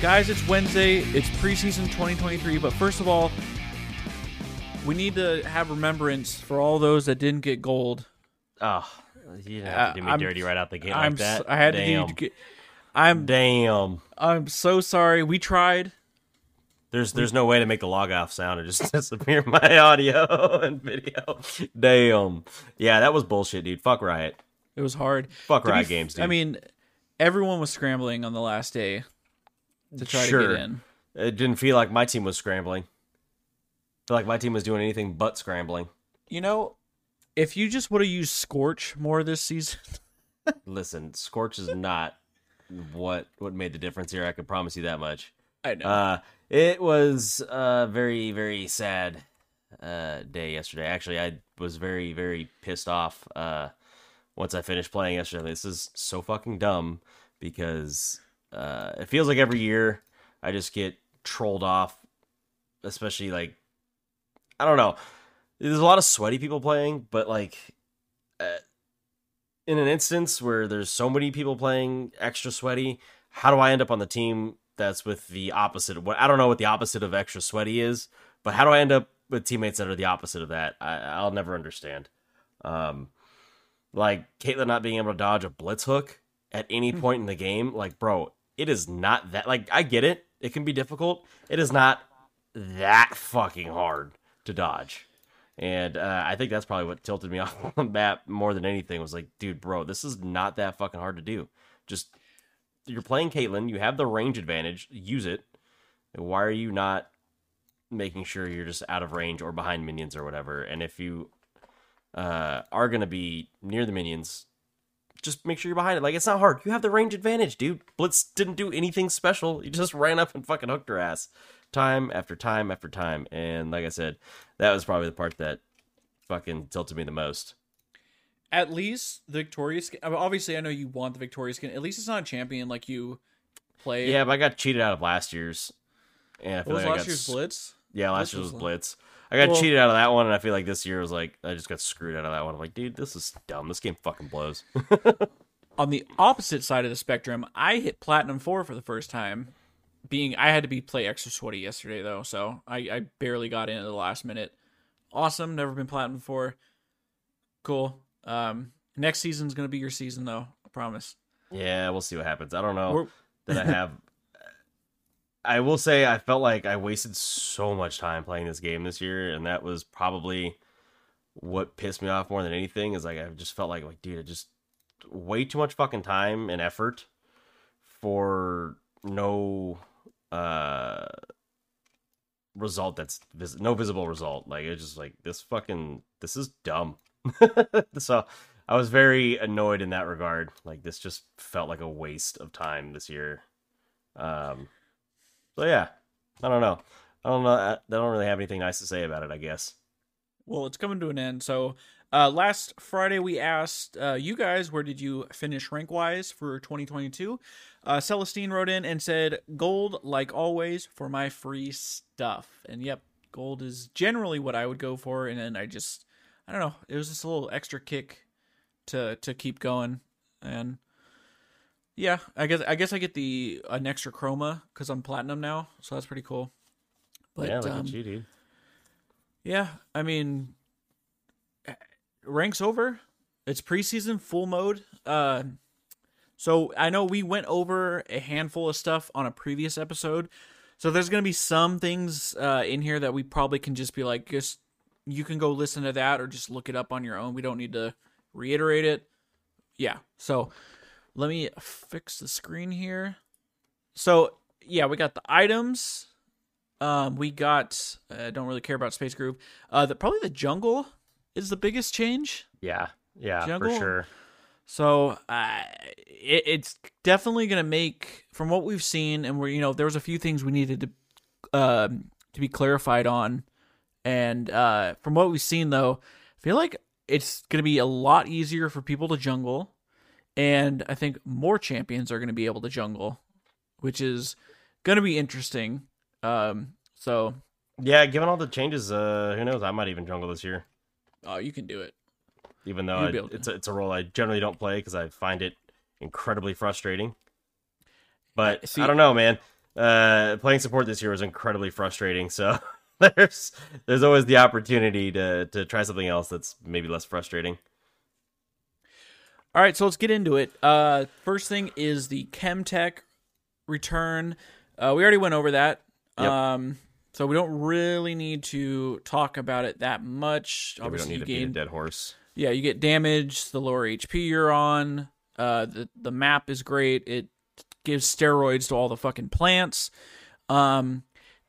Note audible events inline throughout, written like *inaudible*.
Guys, it's Wednesday. It's preseason 2023. But first of all, we need to have remembrance for all those that didn't get gold. Oh, you have to do me uh, I'm- dirty right out the gate I'm like that. s- I had Damn. to do. I'm Damn. I'm so sorry. We tried. There's there's mm. no way to make the log off sound and just *laughs* disappear my audio *laughs* and video. Damn. Yeah, that was bullshit, dude. Fuck Riot. It was hard. Fuck To Riot f- Games, dude. I mean, everyone was scrambling on the last day to try to get in. It didn't feel like my team was scrambling. feel like my team was doing anything but scrambling. You know, if you just would have used Scorch more this season, *laughs* Listen, Scorch is not what what made the difference here. I can promise you that much. I know. Uh, it was a very, very sad uh, day yesterday. Actually, I was very, very pissed off uh, once I finished playing yesterday. This is so fucking dumb because uh, it feels like every year I just get trolled off, especially like, I don't know. There's a lot of sweaty people playing, but like, uh, in an instance where there's so many people playing extra sweaty, how do I end up on the team that's with the opposite of what I don't know what the opposite of extra sweaty is, but how do I end up with teammates that are the opposite of that? I, I'll never understand. Um, like Caitlyn not being able to dodge a blitz hook at any point in the game, like bro, it is not that. Like I get it, it can be difficult. It is not that fucking hard to dodge. And uh, I think that's probably what tilted me *laughs* off on the map more than anything. Was like, dude, bro, this is not that fucking hard to do. Just you're playing Caitlyn, you have the range advantage, use it. Why are you not making sure you're just out of range or behind minions or whatever? And if you uh, are gonna be near the minions, just make sure you're behind it. Like it's not hard. You have the range advantage, dude. Blitz didn't do anything special. You just *laughs* ran up and fucking hooked her ass time after time after time. And like I said, that was probably the part that fucking tilted me the most. At least the Victorious skin. Obviously, I know you want the Victorious skin. At least it's not a champion like you play. Yeah, but I got cheated out of last year's. And I feel What was like I last year's s- Blitz? Yeah, last Blitz year was was- Blitz. I got Well- cheated out of that one, and I feel like this year was like I just got screwed out of that one. I'm like, dude, this is dumb. This game fucking blows. *laughs* On the opposite side of the spectrum, I hit Platinum 4 for the first time. Being I had to be play extra sweaty yesterday though, so I, I barely got in at the last minute. Awesome, never been platinum before. Cool. Um next season's gonna be your season though, I promise. yeah, we'll see what happens. I don't know We're- that I have. *laughs* I will say I felt like I wasted so much time playing this game this year, and that was probably what pissed me off more than anything. Is like I just felt like like dude, I just way too much fucking time and effort for no uh result that's vis- no visible result like it's just like this fucking this is dumb *laughs* so i was very annoyed in that regard like this just felt like a waste of time this year um so yeah i don't know i don't know i don't really have anything nice to say about it i guess Well, it's coming to an end. So, uh, last Friday we asked uh, you guys where did you finish rank wise for 2022. Uh, Celestine wrote in and said gold like always for my free stuff. And yep, gold is generally what I would go for. And then I just I don't know, it was just a little extra kick to to keep going. And yeah, I guess I guess I get the an extra chroma because I'm platinum now, so that's pretty cool. But yeah look um, at you dude yeah, I mean, ranks over. It's preseason full mode. Uh, so I know we went over a handful of stuff on a previous episode. So there's gonna be some things uh, in here that we probably can just be like, just you can go listen to that or just look it up on your own. We don't need to reiterate it. Yeah. So let me fix the screen here. So yeah, we got the items. Um, we got. I don't really care about Space Group. Uh, the probably the jungle is the biggest change. yeah yeah Jungle? for sure So uh, it, it's definitely going to make, from what we've seen, and we're you know there was a few things we needed to um, to be clarified on, and uh, from what we've seen though, I feel like it's going to be a lot easier for people to jungle, and I think more champions are going to be able to jungle, which is going to be interesting. Um, so Yeah, given all the changes, uh, who knows? I might even jungle this year, Oh, you can do it. even though I, be able to. it's a, it's a role I generally don't play because I find it incredibly frustrating. But I- see- I don't know, man. Uh, playing support this year was incredibly frustrating. So *laughs* *laughs* there's there's always the opportunity to to try something else that's maybe less frustrating. All right, so let's get into it. Uh, first thing is the Chemtech return. Uh, we already went over that. Yep. Um, so we don't really need to talk about it that much. Yeah, we don't need to beat a gain, dead horse. yeah, you get damage. The lower HP you're on. Uh, the the map is great. It gives steroids to all the fucking plants. Um,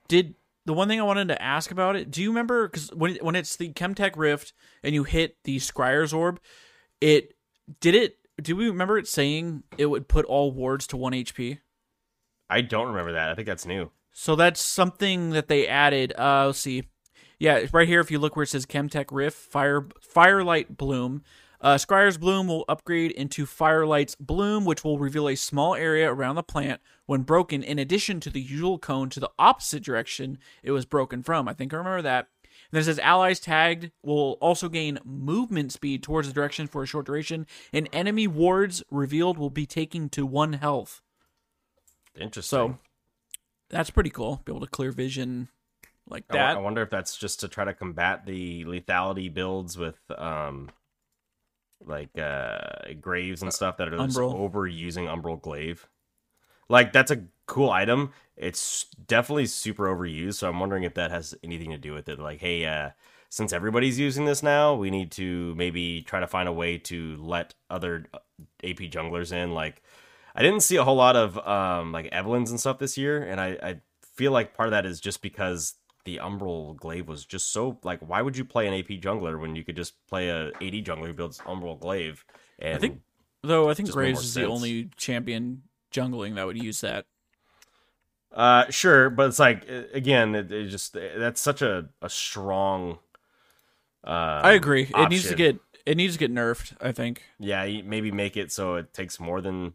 did the one thing I wanted to ask about it? Do you remember? Because when when it's the Chemtech Rift and you hit the Scryer's Orb, it did it. Do we remember it saying it would put all wards to one HP? I don't remember that. I think that's new. So that's something that they added. Uh, let's see. Yeah, right here. If you look where it says Chemtech Rift, Fire Firelight Bloom, uh, Scryer's Bloom will upgrade into Firelight's Bloom, which will reveal a small area around the plant when broken, in addition to the usual cone to the opposite direction it was broken from. I think I remember that. And then it says allies tagged will also gain movement speed towards the direction for a short duration, and enemy wards revealed will be taking to one health. Interesting. So that's pretty cool. Be able to clear vision like that. I wonder if that's just to try to combat the lethality builds with um like uh graves and stuff that are just Umbral. overusing umbral glaive. Like that's a cool item. It's definitely super overused, so I'm wondering if that has anything to do with it. Like, hey, uh since everybody's using this now, we need to maybe try to find a way to let other uh, AP junglers in. Like, I didn't see a whole lot of um like Evelynn's and stuff this year, and I, I feel like part of that is just because the Umbral Glaive was just so like why would you play an AP jungler when you could just play a AD jungler who builds Umbral Glaive? And I think though I think Graves is the only champion jungling that would use that. uh sure, but it's like uh, again, it, it just that's such a a strong. Uh, I agree. It needs to get it needs to get nerfed. I think. yeah, maybe make it so it takes more than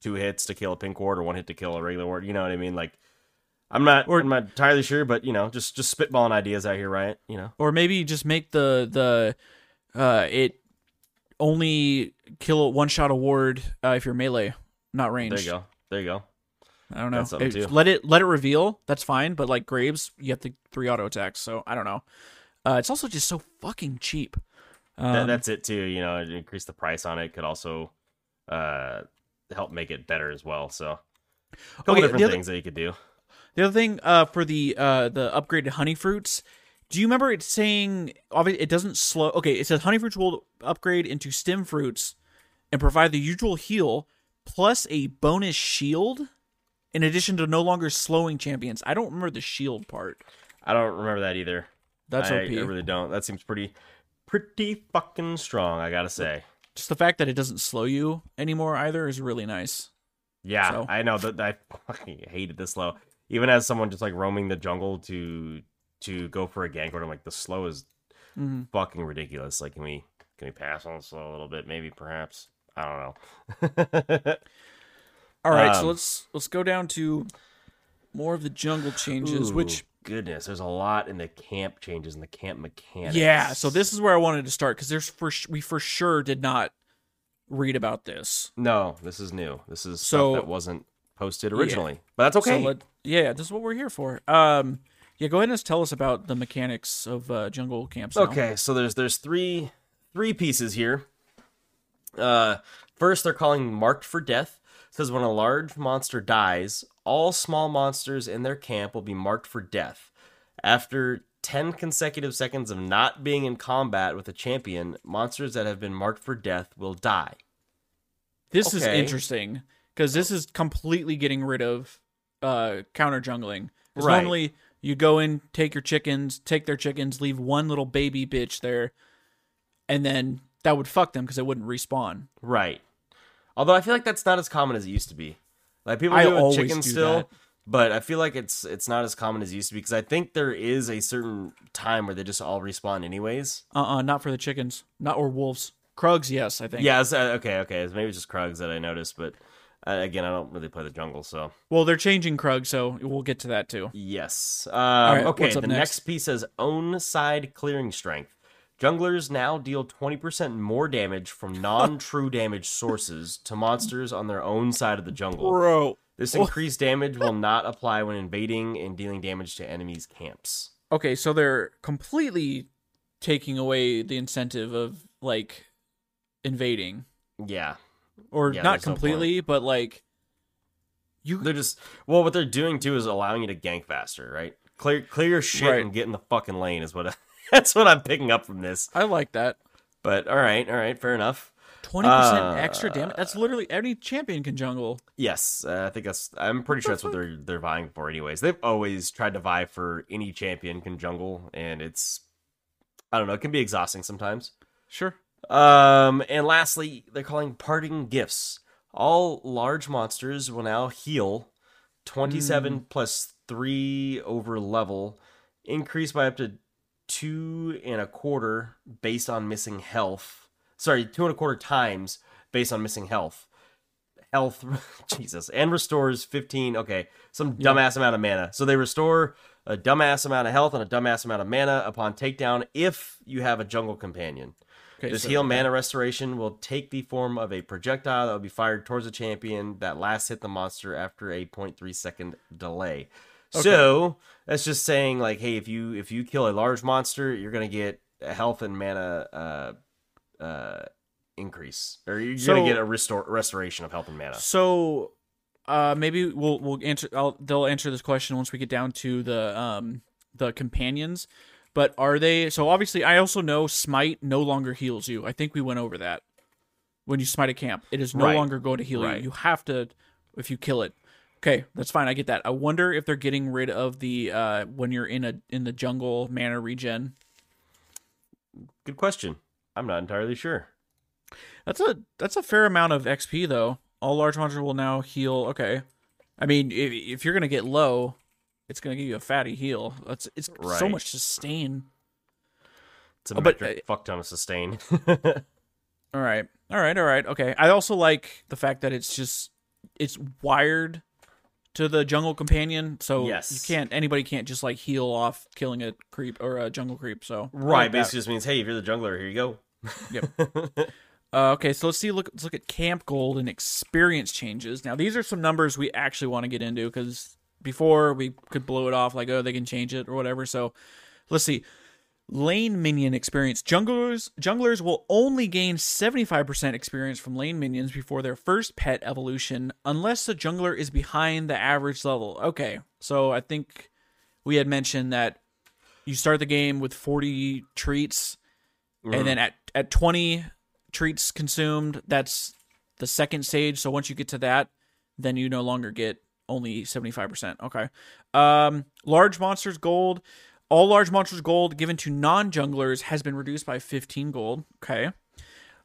two hits to kill a pink ward or one hit to kill a regular ward. You know what I mean? Like, I'm not, Or- I'm not entirely sure, but you know, just just spitballing ideas out here, right? You know, Or maybe just make the the uh it only kill one shot award uh, if you're melee, not ranged. there you go, there you go. I don't know. It- Let it let it reveal. That's fine. But like Graves, you have the three auto attacks. So I don't know. Uh, it's also just so fucking cheap. Um, that, that's it too. You know, increase the price on it could also uh help make it better as well. So, a couple Okay, different the other- things that you could do. The other thing uh, for the uh, the upgraded honey fruits, do you remember it saying obviously it doesn't slow? Okay, it says honey fruits will upgrade into stem fruits and provide the usual heal plus a bonus shield. In addition to no longer slowing champions, I don't remember the shield part. I don't remember that either. That's I, OP. I really don't. That seems pretty, pretty fucking strong. I gotta say. Just the fact that it doesn't slow you anymore either is really nice. Yeah, So- I know that I fucking hated this slow. Even as someone just like roaming the jungle to to go for a gank, or I'm like the slow is hmm fucking ridiculous. Like, can we can we pass on the slow a little bit? Maybe, perhaps. I don't know. *laughs* All right, so Um, let's let's go down to more of the jungle changes, Ooh, which goodness, there's a lot in the camp changes and the camp mechanics. Yeah, so this is where I wanted to start because there's for sh- we for sure did not read about this. no, this is new. This is So- stuff that wasn't posted originally, but that's okay. So let, yeah, this is what we're here for. Um, yeah, go ahead and tell us about the mechanics of uh, jungle camps. now. Okay, so there's there's three three pieces here. Uh, first, they're calling marked for death. It says when a large monster dies, all small monsters in their camp will be marked for death. After 10 consecutive seconds of not being in combat with a champion, monsters that have been marked for death will die. this is interesting because this is completely getting rid of uh, counter jungling. Right. Normally, you go in, take your chickens, take their chickens, leave one little baby bitch there, and then that would fuck them because it wouldn't respawn. Right. Although I feel like that's not as common as it used to be. Like people do it with chickens still, that. but I feel like it's it's not as common as it used to be because I think there is a certain time where they just all respawn anyways. Uh uh not for the chickens, not or wolves. Krugs, yes, I think. Yeah, it's, uh, okay, okay. It's maybe just Krugs that I noticed, but Uh, again, I don't really play the jungle, so Well, they're changing Krug, so we'll get to that too. yes. Um, right, okay, the next? next? piece says own side clearing strength. Junglers now deal 20% more damage from *laughs* non-true damage sources to monsters on their own side of the jungle. Bro. This increased damage will not apply when invading and dealing damage to enemies' camps. Okay, so they're completely taking away the incentive of like invading. Yeah, Or Yeah, not there's no completely, but like you they're just well, what they're doing too is allowing you to gank faster, right? Clear, clear your shit Right. and get in the fucking lane is what. *laughs* that's what I'm picking up from this. I like that. But all right, all right, fair enough. Twenty percent Uh, extra damage. That's literally any champion can jungle. Yes, uh, I think that's. I'm pretty sure that's what they're they're vying for. Anyways, they've always tried to vie for any champion can jungle, and it's. I don't know. It can be exhausting sometimes. Sure. Um, and lastly, they're calling parting gifts. All large monsters will now heal 27 plus 3 over level, increased by up to two and a quarter based on missing health. Sorry, two and a quarter times based on missing health. Health, *laughs* Jesus, and restores 15. Okay, some dumbass amount of mana. So they restore a dumbass amount of health and a dumbass amount of mana upon takedown if you have a jungle companion. Okay. This so- heal mana restoration will take the form of a projectile that will be fired towards a champion that last hit the monster after a 0.3 second delay. So that's just saying like, hey, if you if you kill a large monster, you're gonna get a health and mana uh, uh, increase, or you're So- gonna get a restore restoration of health and mana. So, uh, maybe we'll we'll answer. I'll, they'll answer this question once we get down to the um the companions. But are they? So obviously, I also know smite no longer heals you. I think we went over that when you smite a camp. It is no Right. longer going to heal Right. you. You have to if you kill it. Okay, that's fine. I get that. I wonder if they're getting rid of the uh when you're in a in the jungle mana regen. Good question. I'm not entirely sure. That's a that's a fair amount of XP though. All large monsters will now heal. Okay, I mean if, if you're gonna get low, it's gonna give you a fatty heal. That's it's so much sustain. It's a Oh, but, metric fuck ton of sustain. *laughs* All right, all right, all right. Okay. I also like the fact that it's just it's wired to the jungle companion, so Yes. you can't anybody can't just like heal off killing a creep or a jungle creep. So right, like basically just means hey, if you're the jungler, here you go. Yep. *laughs* Uh, okay, so let's see. Look, let's look at camp gold and experience changes. Now, these are some numbers we actually want to get into because before we could blow it off like, oh, they can change it or whatever. So, let's see. Lane minion experience. Junglers junglers will only gain 75% experience from lane minions before their first pet evolution unless the jungler is behind the average level. Okay. So I think we had mentioned that you start the game with 40 treats and mm-hmm. then at at 20 treats consumed, that's the second stage. So once you get to that, then you no longer get only 75%. Okay. Um large monsters gold all large monsters gold given to non-junglers has been reduced by 15 gold. Okay.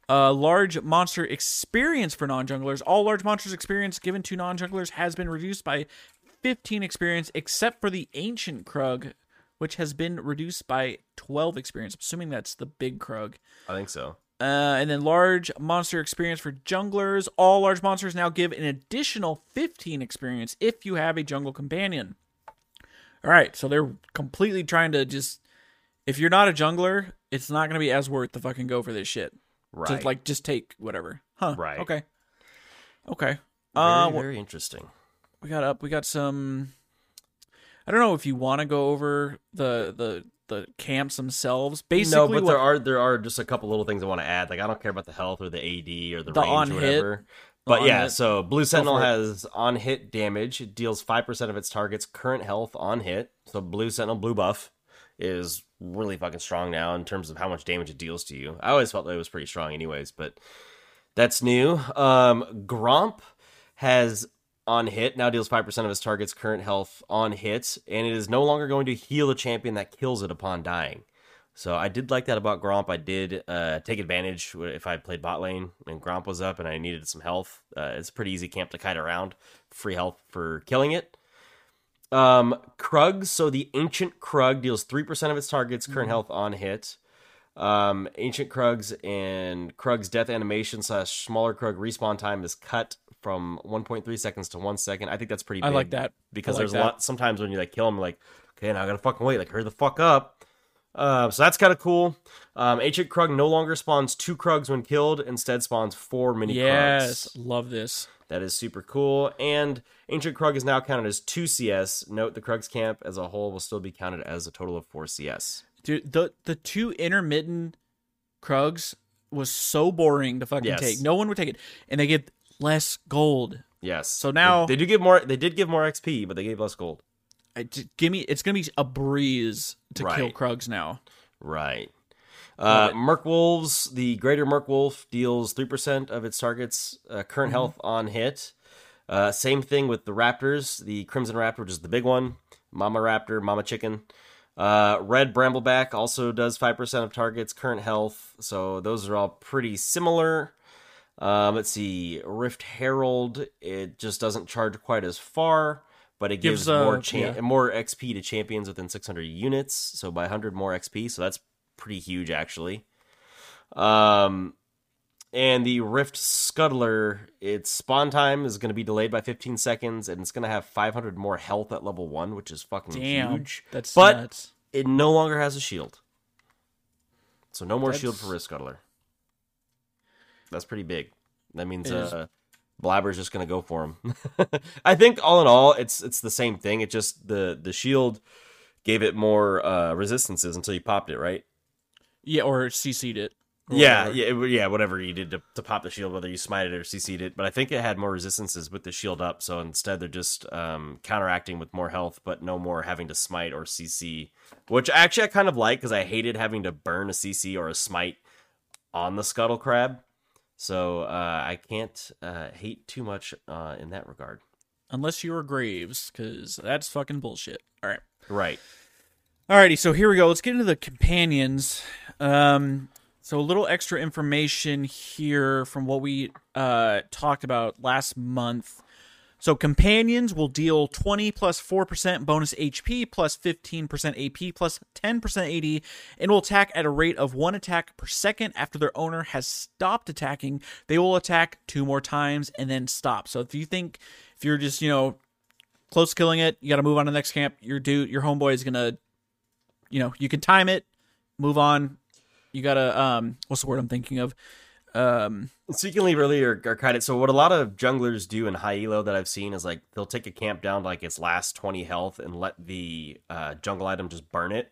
Uh, large monster experience for non-junglers. All large monsters experience given to non-junglers has been reduced by 15 experience, except for the ancient Krug, which has been reduced by 12 experience. I'm assuming that's the big Krug. I think so. Uh, and then large monster experience for junglers. All large monsters now give an additional 15 experience if you have a jungle companion. All right, so they're completely trying to just. If you're not a jungler, it's not going to be as worth the fucking go for this shit. Right. To like just take whatever. Huh. Right. Okay. Okay. very, Uh, very interesting. we got up. We got some. I don't know if you want to go over the the the camps themselves. Basically, no, but what- there are there are just a couple little things I want to add. Like I don't care about the health or the AD or the, The range or hit. whatever. But on yeah, hit. so Blue Sentinel has on hit damage. It deals five percent of its target's current health on hit. So Blue Sentinel Blue buff is really fucking strong now in terms of how much damage it deals to you. I always felt that it was pretty strong, anyways, but that's new. Um, Gromp has on hit now deals five percent of its target's current health on hit, and it is no longer going to heal a champion that kills it upon dying. So I did like that about Gromp. I did uh, take advantage if I played bot lane and Gromp was up and I needed some health. Uh, it's a pretty easy camp to kite around. Free health for killing it. Um, Krug. So the Ancient Krug deals 3% of its target's current health on hit. Um, Ancient Krugs and Krug's death animation slash smaller Krug respawn time is cut from 1.3 seconds to one second. I think that's pretty. I like that. because like there's that. a lot. Sometimes when you like kill them, like okay, now I gotta fucking wait. Like hurry the fuck up. Uh, so that's kind of cool. Um, Ancient Krug no longer spawns two Krugs when killed. Instead, spawns four mini Yes, Krugs. love this. That is super cool. And Ancient Krug is now counted as 2 CS. Note the Krugs camp as a whole will still be counted as a total of 4 CS. Dude, the the two intermittent Krugs was so boring to fucking Yes. take. No one would take it, and they give less gold. Yes. So now- they, they do give more they did give more XP, but they gave less gold. I, give me, it's gonna be a breeze to kill Krugs now. Right. Uh. Merc Wolves, the greater Merc Wolf deals 3% of its target's uh, current Mm-hmm. health on hit. Uh, same thing with the Raptors, the Crimson Raptor, which is the big one, Mama Raptor, Mama Chicken. Uh, Red Brambleback also does 5% of target's current health, so those are all pretty similar. Um, let's see, Rift Herald, it just doesn't charge quite as far, but it gives, Gives, uh, more cha- yeah. more XP to champions within 600 units, so by 100 more XP, so that's pretty huge actually. Um, and the Rift Scuttler, its spawn time is going to be delayed by 15 seconds, and it's going to have 500 more health at level one, which is fucking Damn, huge. that's But- nuts. It no longer has a shield, so no more That's- shield for Rift Scuttler. That's pretty big. That means uh, Blaber's just going to go for him. *laughs* I think all in all, it's it's the same thing. It just the the shield gave it more uh, resistances until you popped it, right? Yeah, or CC'd it. or Yeah, whatever. yeah, yeah. Whatever you did to, to pop the shield, whether you smited it or CC'd it, but I think it had more resistances with the shield up. So instead, they're just um, counteracting with more health, but no more having to smite or CC, which actually I kind of like because I hated having to burn a CC or a smite on the scuttle crab. So uh, I can't uh, hate too much uh, in that regard. Unless you're Graves, because that's fucking bullshit. All right. Right. Alrighty, so here we go. Let's get into the companions. Um, so a little extra information here from what we uh, talked about last month. So companions will deal 20 plus 4% bonus HP plus 15% AP plus 10% AD and will attack at a rate of one attack per second after their owner has stopped attacking. They will attack two more times and then stop. So if you think if you're just, you know, close to killing it, you got to move on to the next camp. Your dude, your homeboy is going to you know, you can time it, move on. You gotta um what's the word I'm thinking of? Um So you can leave early or, or. So what a lot of junglers do in high elo that I've seen is like they'll take a camp down to like its last twenty health and let the uh, jungle item just burn it.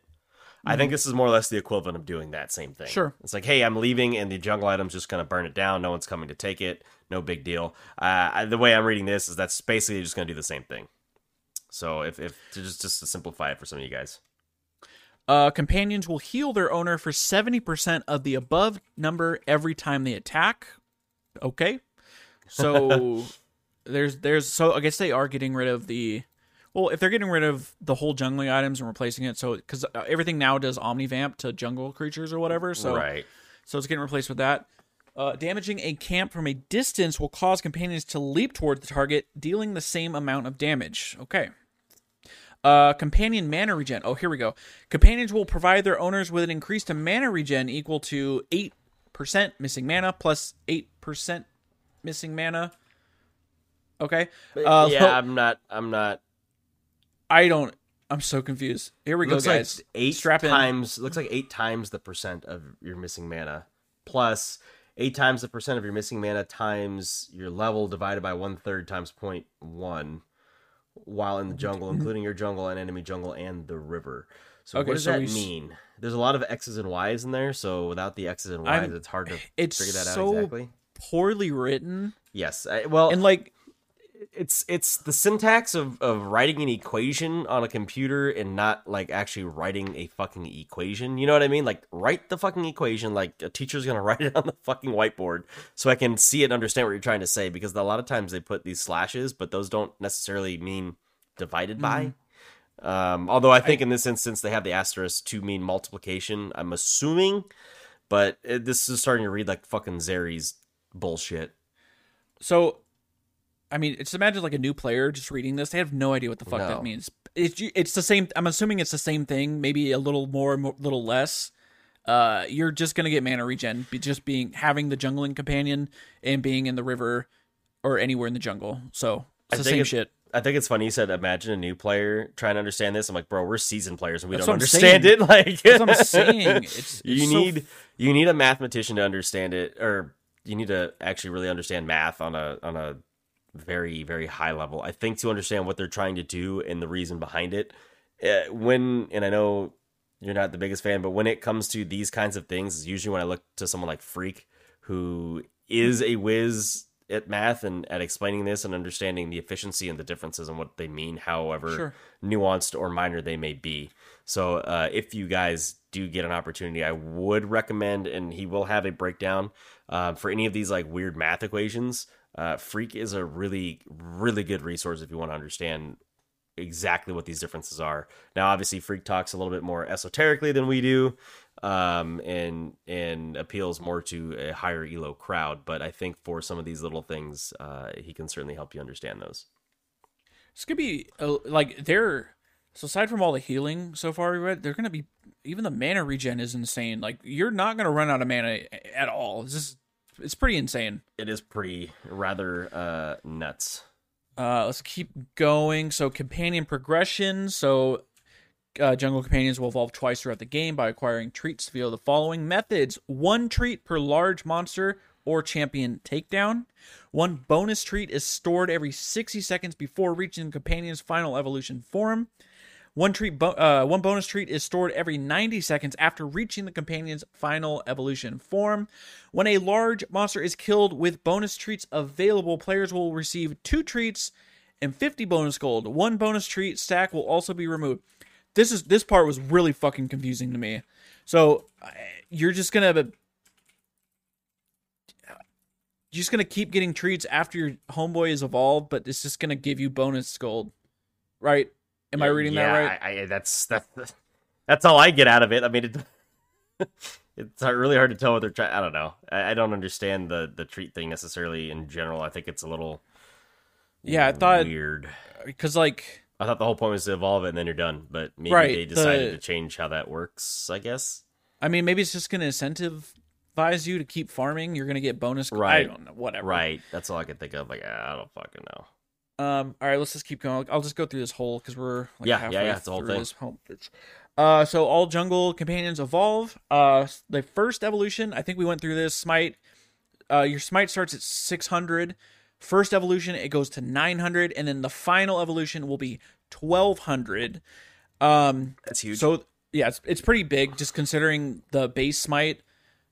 I think this is more or less the equivalent of doing that same thing. Sure. It's like, hey, I'm leaving, and the jungle item's just gonna burn it down. No one's coming to take it. No big deal. Uh, I- the way I'm reading this is that's basically just gonna do the same thing. So if if to just just to simplify it for some of you guys. Uh companions will heal their owner for 70% of the above number every time they attack. Okay. So *laughs* there's there's so I guess they are getting rid of the well, if they're getting rid of the whole jungling items and replacing it, so because everything now does omnivamp to jungle creatures or whatever, so right. So it's getting replaced with that. Uh, damaging a camp from a distance will cause companions to leap toward the target, dealing the same amount of damage. Okay. Uh, companion mana regen. Oh, here we go. Companions will provide their owners with an increased mana regen equal to 8% missing mana plus 8% missing mana. Okay. Uh, yeah, I'm not. I'm not. I don't. I'm so confused. Here we looks go, guys. like eight Strap in. times looks like eight times the percent of your missing mana plus eight times the percent of your missing mana times your level divided by one third times point one while in the jungle including your jungle and enemy jungle and the river. So Okay, what does so that mean? There's a lot of x's and y's in there so without the x's and y's I'm- it's hard to It's figure that so out exactly. poorly written, yes I, well and like it's it's the syntax of, of writing an equation on a computer and not like actually writing a fucking equation. You know what I mean? Like write the fucking equation like a teacher's gonna *laughs* write it on the fucking whiteboard so I can see it and understand what you're trying to say because a lot of times they put these slashes, but those don't necessarily mean divided by. Um, although I think in this instance they have the asterisk to mean multiplication. I'm assuming, but it, this is starting to read like fucking Zeri's bullshit. So, I mean, just imagine like a new player just reading this. They have no idea what the fuck No. that means. It's it's the same. I'm assuming it's the same thing, maybe a little more, a little less. Uh, you're just gonna get mana regen, just being having the jungling companion and being in the river. or anywhere in the jungle. So I the same it- shit. I think it's funny you said imagine a new player trying to understand this. I'm like, bro, we're seasoned players and we That's don't understand saying. it. *laughs* Like That's what I'm saying. It's, *laughs* you it's so need you need a mathematician to understand it, or you need to actually really understand math on a on a very very high level. I think to understand what they're trying to do and the reason behind it. Uh, when and I know you're not the biggest fan, but when it comes to these kinds of things, is usually when I look to someone like Phreak, who is a whiz at math and at explaining this and understanding the efficiency and the differences and what they mean, however Sure. nuanced or minor they may be. So uh, if you guys do get an opportunity, I would recommend, and he will have a breakdown uh, for any of these like weird math equations. Uh, Phreak is a really, really good resource if you want to understand exactly what these differences are. Now, obviously, Phreak talks a little bit more esoterically than we do, um, and and appeals more to a higher elo crowd. But I think for some of these little things, uh, he can certainly help you understand those. It's gonna be uh, like they're so aside from all the healing so far we read, they're gonna be even the mana regen is insane. Like you're not gonna run out of mana at all. It's just it's pretty insane. It is pretty rather uh, nuts. Uh, let's keep going. So companion progression. So uh, jungle companions will evolve twice throughout the game by acquiring treats via the following methods: one treat per large monster or champion takedown. One bonus treat is stored every 60 seconds before reaching the companion's final evolution form. One treat, bo- uh, one bonus treat is stored every 90 seconds after reaching the companion's final evolution form. When a large monster is killed with bonus treats available, players will receive two treats and 50 bonus gold. One bonus treat stack will also be removed. This is this part was really fucking confusing to me. So you're just gonna you're just gonna keep getting treats after your homeboy is evolved, but it's just gonna give you bonus gold, right? Am I reading yeah, that right? I, I, that's that's *laughs* that's all I get out of it. I mean, it, *laughs* it's really hard to tell what they're trying. I don't know. I, I don't understand the the treat thing necessarily in general. I think it's a little yeah, I thought weird. because like I thought the whole point was to evolve it and then you're done. But maybe Right, they decided the- to change how that works. I guess. I mean maybe it's just gonna incentivize you to keep farming. You're gonna get bonus. Right. I don't know. Whatever. Right. That's all I can think of. Like I don't fucking know. Um. All right. Let's just keep going. I'll just go through this whole because we're like Yeah, yeah, halfway yeah, it's the whole through thing. this whole bitch. Uh. So all jungle companions evolve. Uh. The first evolution. I think we went through this. Smite. Uh. Your smite starts at 600. First evolution it goes to 900, and then the final evolution will be 1200. Um. That's huge. So yeah, it's it's pretty big just considering the base smite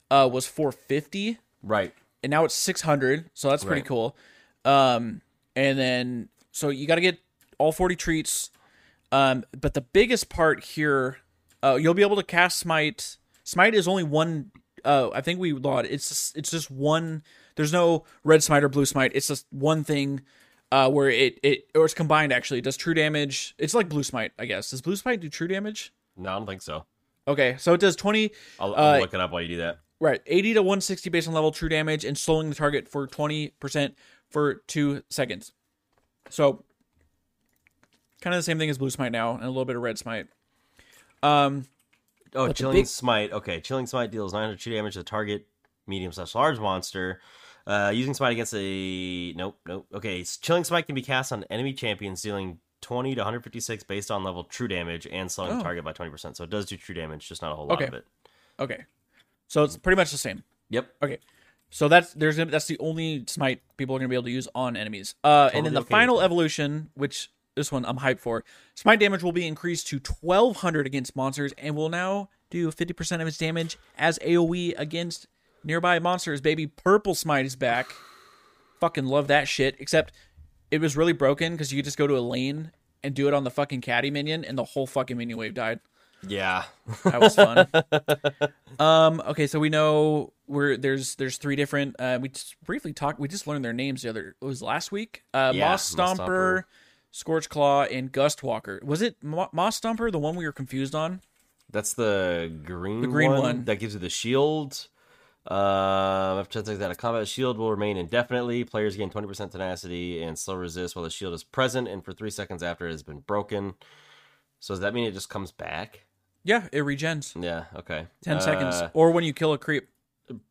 uh was 450 right. and now it's 600 so that's pretty Right. cool um and then so you got to get all 40 treats. Um but the biggest part here uh you'll be able to cast smite. Smite is only one uh i think we thought it's just, it's just one there's no red smite or blue smite. It's just one thing uh where it it or it's combined actually. It does true damage. It's like blue smite i guess. Does blue smite do true damage? No, I don't think so. okay so it does 20 I'll, I'll Uh, look it up while you do that. Right, 80 to 160 based on level true damage and slowing the target for 20% for 2 seconds. So kind of the same thing as blue smite now and a little bit of red smite. Um Oh, chilling big- smite. Okay, chilling smite deals 900 true damage to the target medium slash large monster. Uh, using smite against a nope, nope. Okay, chilling smite can be cast on enemy champions, dealing 20 to 156 based on level true damage and slowing Oh. the target by 20%. So it does do true damage, just not a whole lot Okay. of it. okay. So it's pretty much the same. Yep. Okay. So that's there's gonna, that's the only smite people are going to be able to use on enemies. Uh and then the okay final evolution, which this one I'm hyped for. Smite damage will be increased to 1200 against monsters and will now do 50% of its damage as AoE against nearby monsters. Baby, purple smite is back. Fucking love that shit. Except it was really broken because you could just go to a lane and do it on the fucking caddy minion, and the whole fucking minion wave died. Yeah. That was fun. *laughs* um. Okay, so we know we're there's there's three different. Uh, we just briefly talked. We just learned their names the other. It was last week. Uh, Yeah, Moss Stomper, Stomper. Scorch Claw, and Gust Walker. Was it Mo- Moss Stomper the one we were confused on? That's the green, The green one, one. that gives you the shield. Um, after 10 seconds out of combat, shield will remain indefinitely. Players gain 20% tenacity and slow resist while the shield is present, and for three seconds after it has been broken. So does that mean it just comes back? Yeah, it regens Yeah. Okay. ten Uh, seconds, or when you kill a creep.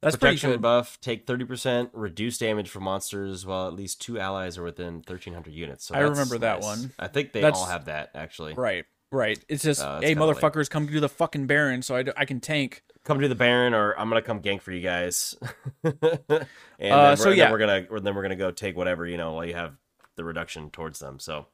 That's pretty protection good. buff. Take thirty percent reduced damage from monsters while at least two allies are within thirteen hundred units. So I that's remember that nice. one. I think they That's- all have that actually. Right, right. It's just, Uh, hey, kinda lame. motherfuckers, come do the fucking Baron so I, d- I can tank. Come to the Baron, or I'm gonna come gank for you guys. *laughs* and then, Uh, we're, so then yeah. we're gonna or then we're gonna go take whatever you know while you have the reduction towards them. So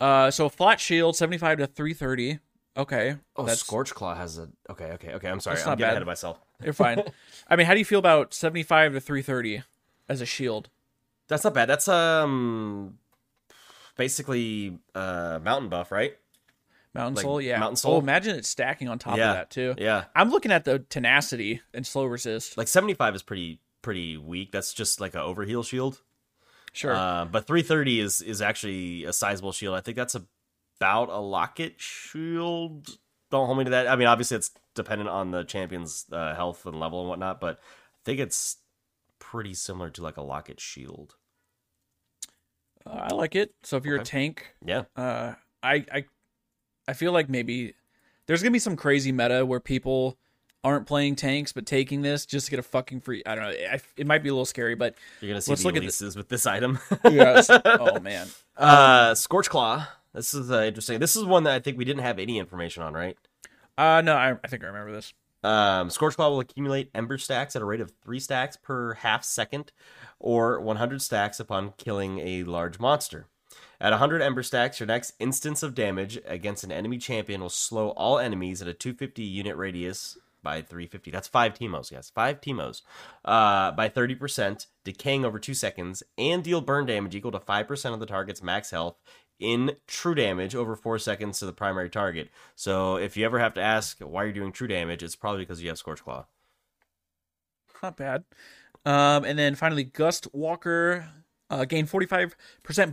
Uh, so flat shield, 75 to 330. Okay. oh, that's, Scorch Claw has a okay okay okay. I'm sorry, That's I'm not getting bad. ahead of myself. You're fine. *laughs* I mean, how do you feel about 75 to 330 as a shield? That's not bad. That's um basically uh mountain buff, right? Mountain Like Soul? Yeah. Mountain Soul? Oh, imagine it stacking on top Yeah. of that, too. Yeah. I'm looking at the tenacity and slow resist. Like 75 is pretty pretty weak. That's just like a overheal shield. Sure. Uh, but 330 is is actually a sizable shield. I think that's about a locket shield. Don't hold me to that. I mean, obviously it's dependent on the champion's uh, health and level and whatnot, but I think it's pretty similar to like a locket shield. Uh, I like it. So if you're a tank, Yeah. uh, I, I, I feel like maybe there's gonna be some crazy meta where people aren't playing tanks but taking this just to get a fucking free. I don't know. I, it might be a little scary, but You're gonna see Let's look at with this item. yes. *laughs* oh man. uh, Scorch Claw. This is uh, interesting. This is one that I think we didn't have any information on, right? Uh, no, I, I think I remember this. Um, Scorch Claw will accumulate Ember stacks at a rate of three stacks per half second, or 100 stacks upon killing a large monster. At 100 Ember stacks, your next instance of damage against an enemy champion will slow all enemies at a 250 unit radius by 350. That's five Teemos, yes, five Teemos. Uh, by 30%, decaying over two seconds, and deal burn damage equal to 5% of the target's max health in true damage over four seconds to the primary target. So if you ever have to ask why you're doing true damage, it's probably because you have Scorch Claw. Not bad. Um, and then finally, Gust Walker uh, gain 45%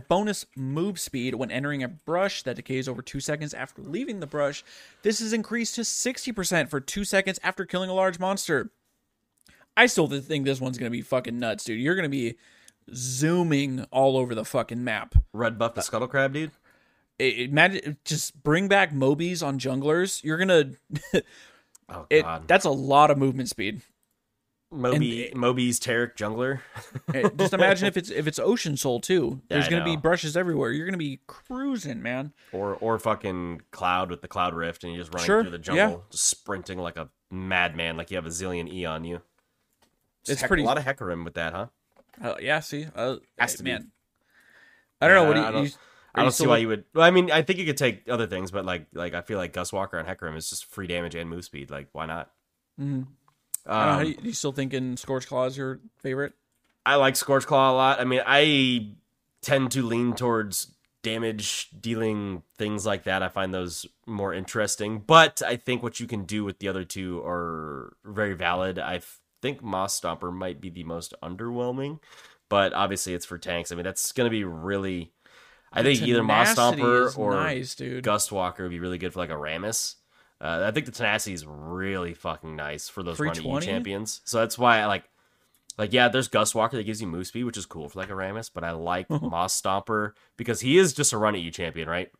bonus move speed when entering a brush that decays over two seconds after leaving the brush. This is increased to 60% for two seconds after killing a large monster. I still think this one's gonna be fucking nuts, dude. You're gonna be zooming all over the fucking map. Red buff the Scuttle Crab, dude. It, imagine just bring back Mobies on junglers. You're gonna *laughs* Oh it. god, That's a lot of movement speed. Moby Moby's Tarek Jungler. *laughs* Just imagine if it's if it's Ocean Soul too. There's I gonna be brushes everywhere. You're gonna be cruising, man. or or fucking Cloud with the Cloud Rift, and you're just running Sure, through the yeah. jungle, just sprinting like a madman, like you have a zillion E on you. Just It's heck- pretty- a lot of Hecarim with that, huh? Uh, yeah, see, uh, Has to be. man. I don't know. What do Yeah, I don't- you- I don't see why you would. Well, I mean, I think you could take other things, but like, like I feel like Gust Walker and Hecarim is just free damage and move speed. Like, why not? Mhm. I don't know, Um, how you, you still thinking Scorch Claw is your favorite? I like Scorch Claw a lot. I mean, I tend to lean towards damage dealing things like that. I find those more interesting. But I think what you can do with the other two are very valid. I f- think Moss Stomper might be the most underwhelming, but obviously it's for tanks. I mean, that's going to be really. I think either Moss Stomper or nice. Gust Walker would be really good for like a Rammus. Uh, I think the tenacity is really fucking nice for those run 320? champions. So that's why I like, like yeah, there's Gust Walker that gives you move speed, which is cool for like a Rammus. But I like *laughs* Moss Stomper because he is just a run at you champion, right?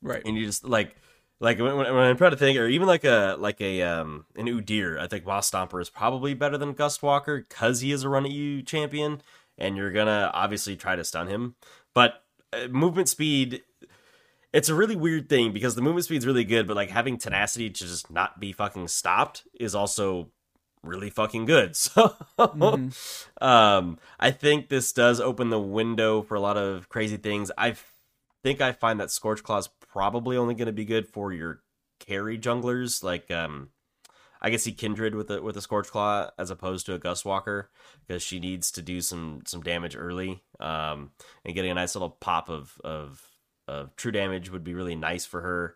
Right. And you just like, like when, when I'm trying to think, or even like a like a um an Udyr, I think Moss Stomper is probably better than Gust Walker because he is a run at you champion, and you're gonna obviously try to stun him, but uh, movement speed it's a really weird thing because the movement speed's really good, but like having tenacity to just not be fucking stopped is also really fucking good. *laughs* So um I think this does open the window for a lot of crazy things. I think I find that Scorch Claw's probably only going to be good for your carry junglers like um I can see Kindred with a with a Scorch Claw as opposed to a Gust Walker because she needs to do some some damage early. Um, and getting a nice little pop of of of true damage would be really nice for her.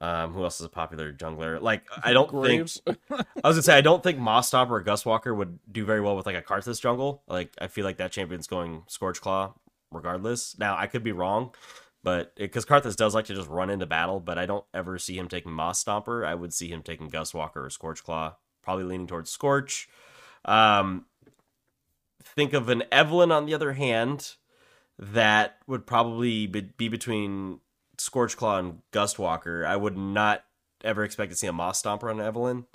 Um, who else is a popular jungler? Like I don't Graves. think *laughs* I was gonna say I don't think Moss Stomper or Gust Walker would do very well with like a Karthus jungle. Like I feel like that champion's going Scorch Claw regardless. Now I could be wrong, but because Karthus does like to just run into battle, but I don't ever see him taking Moss Stomper. I would see him taking Gust Walker or Scorch Claw, probably leaning towards Scorch. Um, think of an Evelynn on the other hand that would probably be be between Scorch Claw and Gust Walker. I would not ever expect to see a Moss Stomper on Evelynn.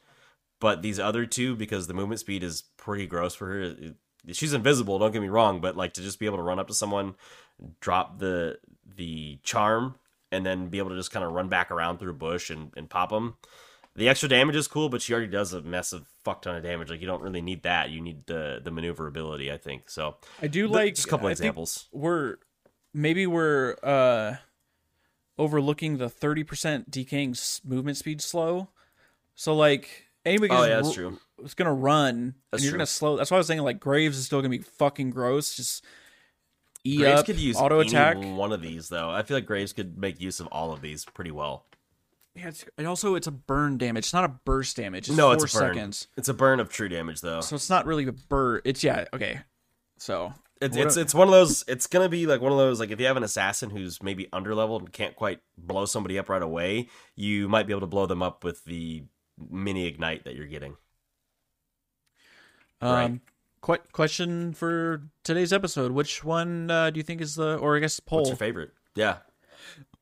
but these other two, because the movement speed is pretty gross for her. She's invisible. Don't get me wrong, but like to just be able to run up to someone, drop the the charm, and then be able to just kind of run back around through a bush and, and pop them. The extra damage is cool, but she already does a massive fuck ton of damage. Like you don't really need that. You need the the maneuverability, I think. So I do like just a couple I examples. We're maybe we're uh overlooking the thirty percent decaying movement speed slow. So like anybody Oh yeah, that's ru- true. is gonna run That's and you're true. gonna slow. That's why I was saying like Graves is still gonna be fucking gross. Just e Graves up, could use auto any attack. one of these though. I feel like Graves could make use of all of these pretty well. Yeah, it's, and also it's a burn damage. It's not a burst damage. It's no, four it's a burn. seconds. It's a burn of true damage though. So it's not really a burn. It's yeah okay. So It's it's a- it's one of those. It's gonna be like one of those. Like if you have an assassin who's maybe under leveled and can't quite blow somebody up right away, you might be able to blow them up with the mini ignite that you're getting. um, Right. Que- question for today's episode: Which one uh, do you think is the, or I guess poll? What's your favorite? Yeah.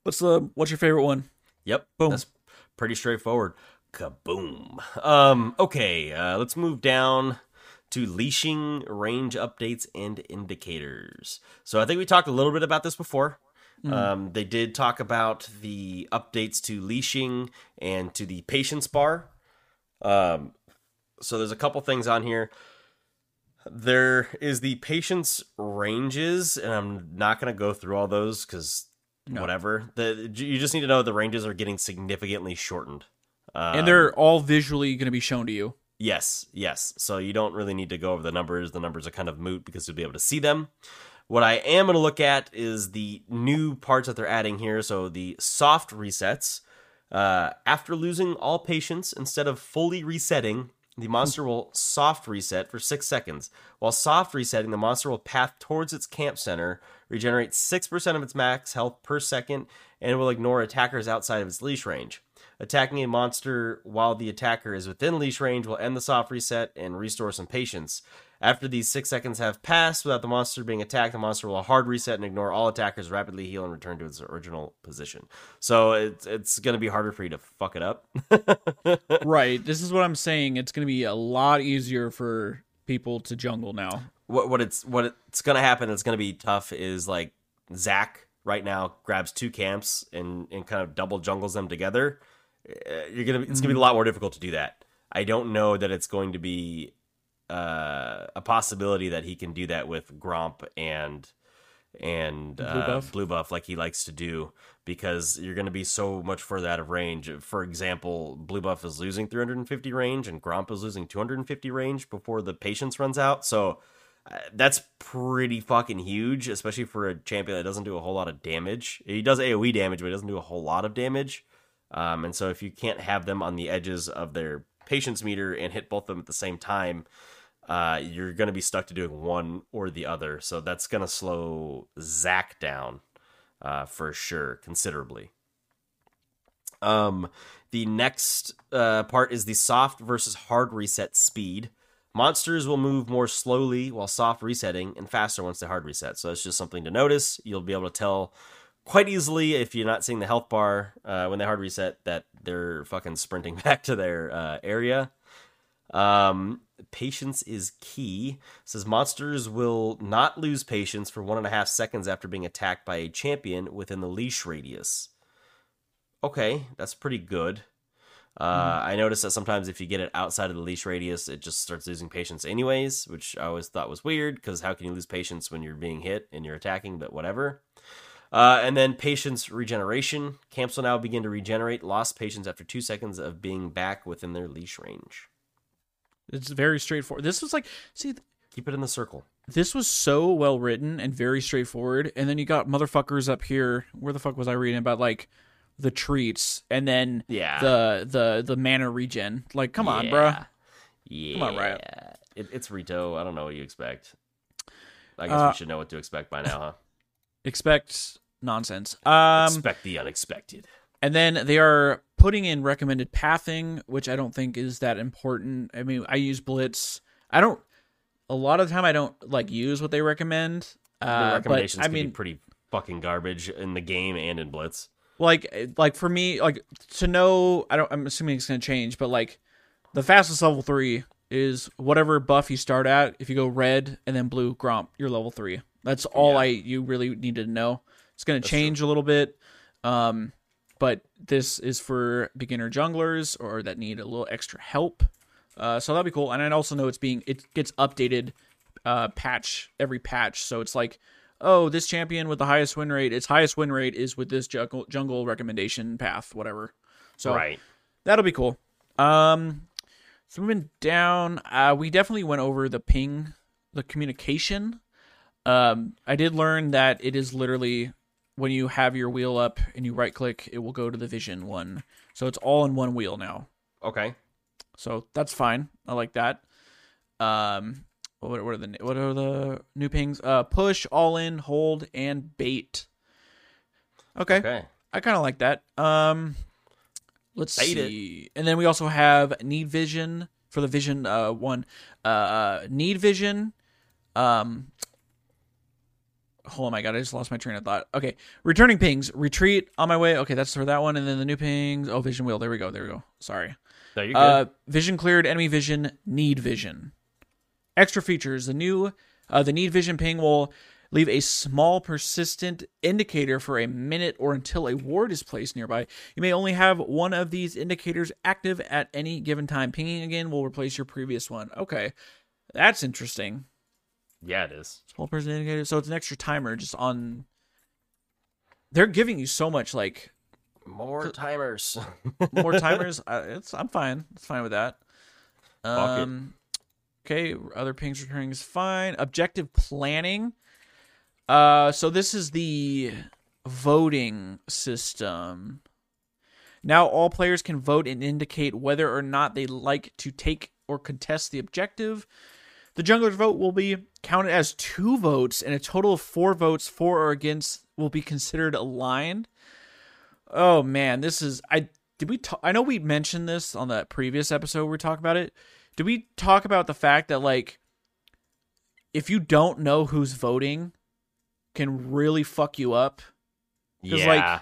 What's the what's your favorite one? Yep. Boom. That's pretty straightforward. Kaboom. Um. Okay. Uh, let's move down to leashing range updates and indicators. So I think we talked a little bit about this before. Um, they did talk about the updates to leashing and to the patience bar. Um, so there's a couple things on here. There is the patience ranges, and I'm not going to go through all those because No. whatever. The you just need to know the ranges are getting significantly shortened. Um, and they're all visually going to be shown to you. Yes, yes. So you don't really need to go over the numbers. The numbers are kind of moot because you'll be able to see them. What I am going to look at is the new parts that they're adding here. So the soft resets. Uh, after losing all patience, instead of fully resetting, the monster will soft reset for six seconds. While soft resetting, the monster will path towards its camp center, regenerate 6% of its max health per second, and will ignore attackers outside of its leash range. Attacking a monster while the attacker is within leash range will end the soft reset and restore some patience. After these six seconds have passed without the monster being attacked, the monster will hard reset and ignore all attackers, rapidly heal, and return to its original position. So it's it's going to be harder for you to fuck it up. *laughs* right. This is what I'm saying. It's going to be a lot easier for people to jungle now. what what it's what it's gonna happen that's gonna be tough is like Zac right now grabs two camps and and kind of double jungles them together. Uh, You're gonna it's gonna be a lot more difficult to do that. I don't know that it's going to be uh, a possibility that he can do that with Gromp and and uh, Blue buff? blue buff like he likes to do because you're going to be so much further out of range. For example, blue buff is losing 350 range and Gromp is losing 250 range before the patience runs out. So uh, that's pretty fucking huge, especially for a champion that doesn't do a whole lot of damage. He does AoE damage, but he doesn't do a whole lot of damage. Um, and so if you can't have them on the edges of their patience meter and hit both of them at the same time, uh, you're going to be stuck to doing one or the other. So that's going to slow Zac down uh, for sure, considerably. Um, the next uh, part is the soft versus hard reset speed. Monsters will move more slowly while soft resetting and faster once they hard reset. So that's just something to notice. You'll be able to tell quite easily if you're not seeing the health bar uh, when they hard reset that they're fucking sprinting *laughs* back to their uh, area. Um, patience is key. It says monsters will not lose patience for one and a half seconds after being attacked by a champion within the leash radius. Okay, that's pretty good. Uh, I noticed that sometimes if you get it outside of the leash radius, it just starts losing patience anyways, which I always thought was weird because how can you lose patience when you're being hit and you're attacking? But whatever. Uh, and then patience regeneration. Camps will now begin to regenerate lost patience after two seconds of being back within their leash range. It's very straightforward. This was like, see, Keep it in the circle. this was so well written and very straightforward. And then you got motherfuckers up here. Where the fuck was I reading about like the treats and then Yeah. the the the mana regen? Like, come on, bruh. Yeah. come on, Riot. It, it's Rito. I don't know what you expect. I guess Uh, we should know what to expect by now, huh? Expect nonsense. Um, expect the unexpected. and then they are putting in recommended pathing, which I don't think is that important. I mean, I use Blitz. I don't. A lot of the time, I don't like use what they recommend. The Uh, recommendations but I can mean, be pretty fucking garbage in the game and in Blitz. like like for me like to know i don't i'm assuming it's going to change but like the fastest level three is whatever buff you start at. If you go red and then blue Gromp, you're level three. That's all Yeah. I you really need to know. It's gonna change a little bit, um, but this is for beginner junglers or that need a little extra help. Uh, so that'll be cool. And I also know it's being it gets updated uh, patch every patch. So it's like, oh, this champion with the highest win rate, its highest win rate is with this jungle, jungle recommendation path, whatever. So right. that'll be cool. Um, so moving down, uh, we definitely went over the ping, the communication. Um, I did learn that it is literally when you have your wheel up and you right click, it will go to the vision one. So it's all in one wheel now. Okay. So that's fine. I like that. Um, what, what are the what are the new pings? Uh, push, all in, hold, and bait. Okay, Okay. I kind of like that. Um, let's Bait it. see. And then we also have need vision for the vision uh one. Uh, need vision. Um. Oh my god, I just lost my train of thought. Okay, returning pings, retreat on my way. Okay, that's for that one, and then the new pings. Oh, vision wheel. There we go. There we go. Sorry. No, you're good. Uh, vision cleared, enemy vision, need vision. Extra features: the new, uh, the need vision ping will leave a small persistent indicator for a minute or until a ward is placed nearby. You may only have one of these indicators active at any given time. Pinging again will replace your previous one. Okay, that's interesting. Yeah, it is. Small person indicator, so it's an extra timer just on. They're giving you so much like More timers. *laughs* more timers. I, it's I'm fine. It's fine with that. Um, okay, other pings returning is fine. Objective planning. Uh, so this is the voting system. Now all players can vote and indicate whether or not they like to take or contest the objective. The jungler's vote will be counted as two votes, and a total of four votes for or against will be considered aligned. Oh man, this is I did we talk, I know we mentioned this on the previous episode we talking about it. Did we talk about the fact that like if you don't know who's voting can really fuck you up? 'Cause, yeah. like,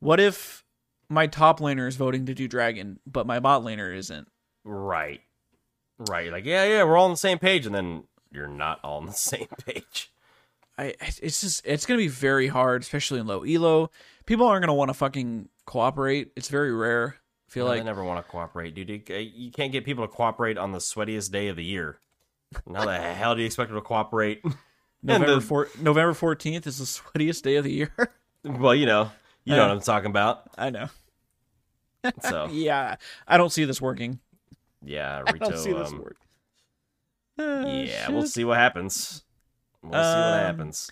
What if my top laner is voting to do dragon, but my bot laner isn't? right. Right. Like, yeah, yeah, we're all on the same page, and then you're not all on the *laughs* same page. I it's just it's gonna be very hard, especially in low elo. People aren't gonna want to fucking cooperate. It's very rare. I feel No, like they never want to cooperate, dude. You, can't get people to cooperate on the sweatiest day of the year. How the *laughs* hell do you expect them to cooperate? *laughs* November the- four, November fourteenth is the sweatiest day of the year. well, you know, you know Uh, what I'm talking about. I know. So Yeah, I don't see this working. Yeah, I don't see Rito. this Um, work. Uh, yeah, we'll see what happens. We'll see what Um, happens.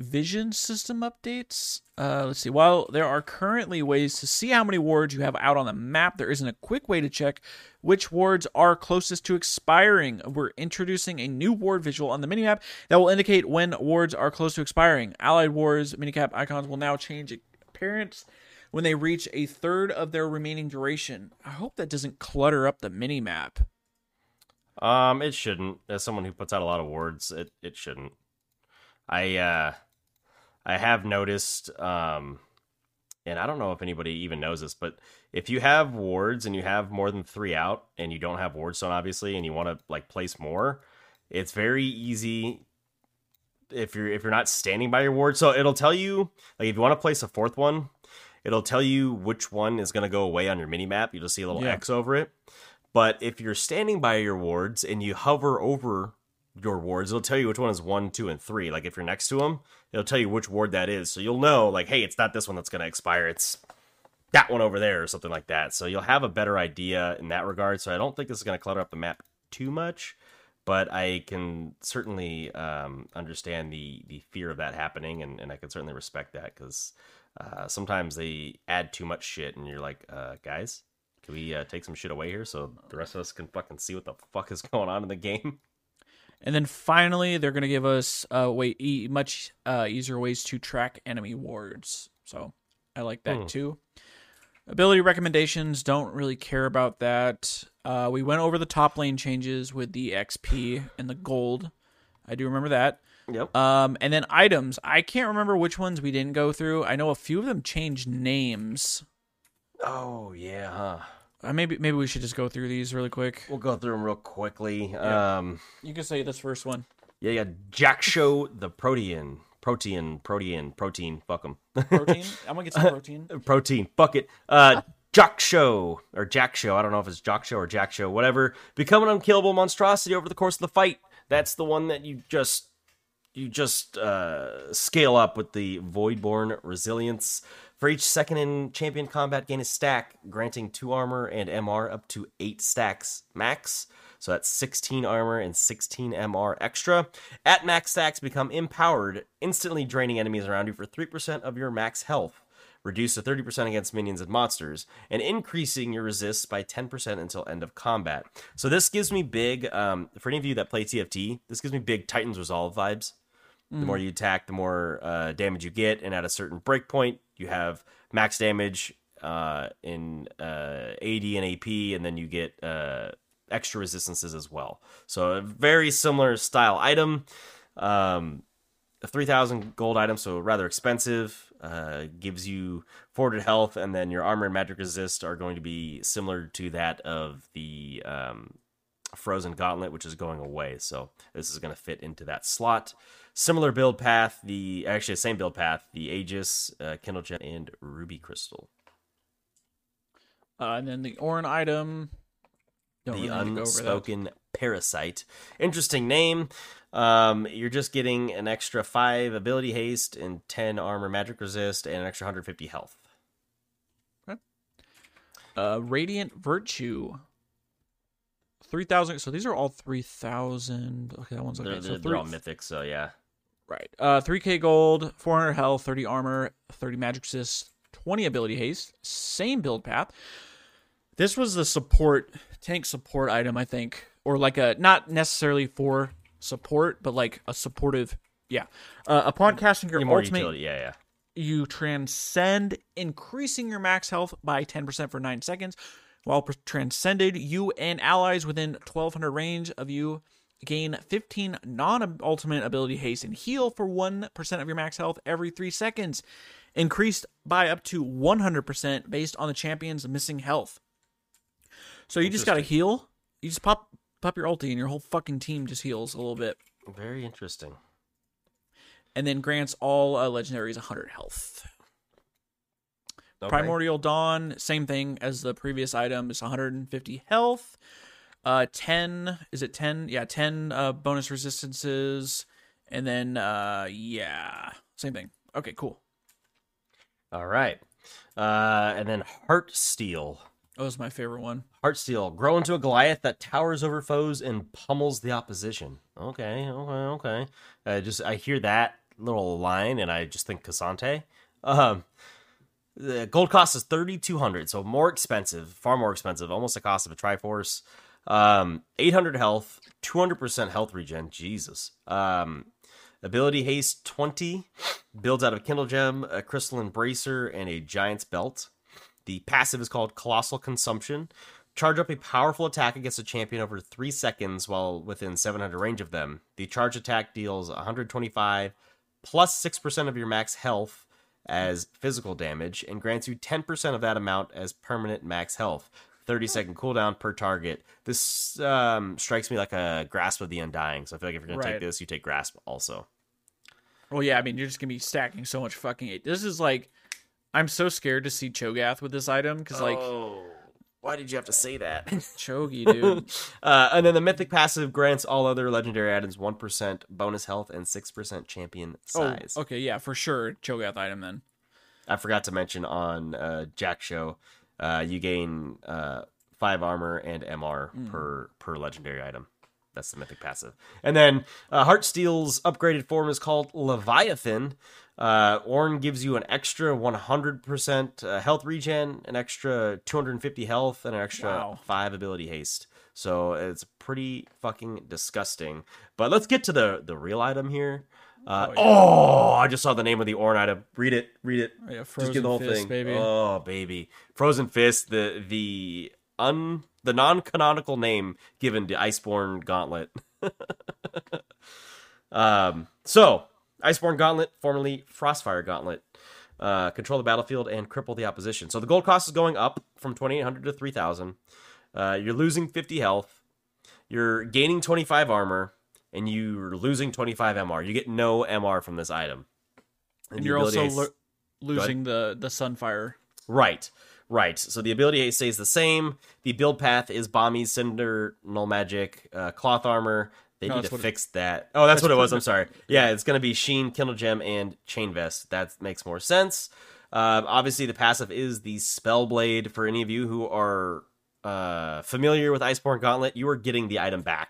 Vision system updates. Uh, let's see. While there are currently ways to see how many wards you have out on the map, there isn't a quick way to check which wards are closest to expiring. We're introducing a new ward visual on the minimap that will indicate when wards are close to expiring. Allied wars minimap icons will now change appearance when they reach a third of their remaining duration. I hope that doesn't clutter up the mini map. Um, it shouldn't. As someone who puts out a lot of words, it it shouldn't. I uh I have noticed um and I don't know if anybody even knows this, but if you have wards and you have more than 3 out and you don't have wardstone obviously and you want to like place more, it's very easy if you're if you're not standing by your ward. So it'll tell you like if you want to place a fourth one, it'll tell you which one is going to go away on your mini map. You'll just see a little Yeah. X over it. But if you're standing by your wards and you hover over your wards, it'll tell you which one is one, two, and three. Like if you're next to them, it'll tell you which ward that is. So you'll know, like, hey, it's not this one that's going to expire. It's that one over there or something like that. So you'll have a better idea in that regard. So I don't think this is going to clutter up the map too much. But I can certainly um, understand the the fear of that happening, and, and I can certainly respect that because uh, sometimes they add too much shit, and you're like, uh, guys, can we uh, take some shit away here so the rest of us can fucking see what the fuck is *laughs* going on in the game? And then finally, they're going to give us uh, way e- much uh, easier ways to track enemy wards. So I like that Hmm. too. Ability recommendations don't really care about that. Uh, we went over the top lane changes with the XP and the gold. I do remember that. Yep. Um, and then items. I can't remember which ones we didn't go through. I know a few of them changed names. Oh yeah, huh? Uh, maybe maybe we should just go through these really quick. We'll go through them real quickly. Yeah. Um, You can say this first one. yeah, yeah. Jack Show the Protean, Protean, protein, Protein. Fuck 'em. Protein. *laughs* I'm gonna get some protein. *laughs* protein. Fuck it. Uh, Jock Show or Jack Show. I don't know if it's Jock Show or Jack Show. Whatever. Become an unkillable monstrosity over the course of the fight. That's the one that you just you just uh, scale up with the Voidborn Resilience. For each second in champion combat, gain a stack, granting two armor and MR up to eight stacks max. So that's 16 armor and 16 MR extra. At max stacks, become empowered, instantly draining enemies around you for 3% of your max health. Reduce to 30% against minions and monsters, and increasing your resists by 10% until end of combat. So this gives me big, um, for any of you that play TFT, this gives me big Titans Resolve vibes. The more you attack, the more uh, damage you get, and at a certain breakpoint, you have max damage uh, in uh, AD and AP, and then you get uh, extra resistances as well. So a very similar style item. Um, a 3000 gold item, so rather expensive. Uh, gives you 400 health, and then your armor and magic resist are going to be similar to that of the um, Frozen Gauntlet, which is going away. So this is going to fit into that slot. Similar build path, the actually the same build path, the Aegis, uh, Kindle Gem, and Ruby Crystal. Uh, and then the Ornn item. Don't the really need to go over that. unspoken parasite. Interesting name. Um, you're just getting an extra five ability haste and ten armor magic resist and an extra 150 health. Uh, Radiant Virtue. Three thousand. So these are all three thousand. Okay, that one's okay. They're, so they're, three, they're all mythic, so yeah. Right. Uh, 3k gold, 400 health, 30 armor, 30 magic resist, 20 ability haste. Same build path. This was the support tank support item, I think, or like a not necessarily for support, but like a supportive. Yeah. Uh, upon casting your more ultimate, utility, yeah, yeah. you transcend, increasing your max health by 10% for 9 seconds. While transcended, you and allies within 1200 range of you gain 15 non ultimate ability haste and heal for 1% of your max health every 3 seconds, increased by up to 100% based on the champion's missing health. So you just got to heal. You just pop pop your ulti and your whole fucking team just heals a little bit. Very interesting. And then grants all uh, legendaries 100 health. Okay. Primordial Dawn, same thing as the previous item. It's 150 health. Uh, 10 is it 10? Yeah, 10 uh, bonus resistances, and then uh, yeah, same thing. Okay, cool. All right. Uh, and then Heart Steel. That was my favorite one. heart steel grow into a Goliath that towers over foes and pummels the opposition. Okay, okay, okay. Uh, just I hear that little line and I just think K'Sante. Um, the gold cost is thirty two hundred, so more expensive, far more expensive, almost the cost of a Triforce. Um, eight hundred health, two hundred percent health regen. Jesus. Um, ability haste twenty, builds out of a Kindle Gem, a Crystalline Bracer, and a Giant's Belt. The passive is called Colossal Consumption. Charge up a powerful attack against a champion over 3 seconds while within 700 range of them. The charge attack deals 125 plus 6% of your max health as physical damage and grants you 10% of that amount as permanent max health. 30 second cooldown per target. This um, strikes me like a Grasp of the Undying. So I feel like if you're going to Right. take this, you take Grasp also. Well, yeah, I mean, you're just gonna be stacking so much fucking. This is like, I'm so scared to see Cho'Gath with this item because like oh, why did you have to say that? *laughs* Chogi, *laughs* dude. uh, and then the mythic passive grants all other legendary items 1% bonus health and 6% champion size. Oh, okay, yeah, for sure, Cho'Gath item then. I forgot to mention on uh, Jack Show, uh, you gain uh, 5 armor and MR Hmm. per per legendary item. That's the mythic passive. And then uh, Heartsteel's upgraded form is called Leviathan. Uh, Ornn gives you an extra 100% uh, health regen, an extra 250 health, and an extra Wow. 5 ability haste. So it's pretty fucking disgusting. But let's get to the, the real item here. Uh, Oh, oh. I just saw the name of the Ornn item. Read it. Read it. Yeah, Just get the whole Fist, thing, baby. Oh, baby, Frozen Fist, the the un the non canonical name given to Iceborne Gauntlet. *laughs* um, so Iceborne Gauntlet, formerly Frostfire Gauntlet. uh, control the battlefield, and cripple the opposition. So the gold cost is going up from 2,800 to 3,000. Uh, you're losing 50 health. You're gaining 25 armor, and you're losing 25 MR. You get no MR from this item. And the you're also lo- losing the the sunfire. Right, right. So the ability haste stays the same. The build path is Bami's, Cinder, Null Magic, uh, Cloth Armor. They No, need to what it- fix that. Oh, that's, That's what it was. I'm sorry. Yeah, it's going to be Sheen, Kindle Gem, and Chain Vest. That makes more sense. Uh, obviously, the passive is the Spell Blade. For any of you who are uh, familiar with Iceborne Gauntlet, you are getting the item back.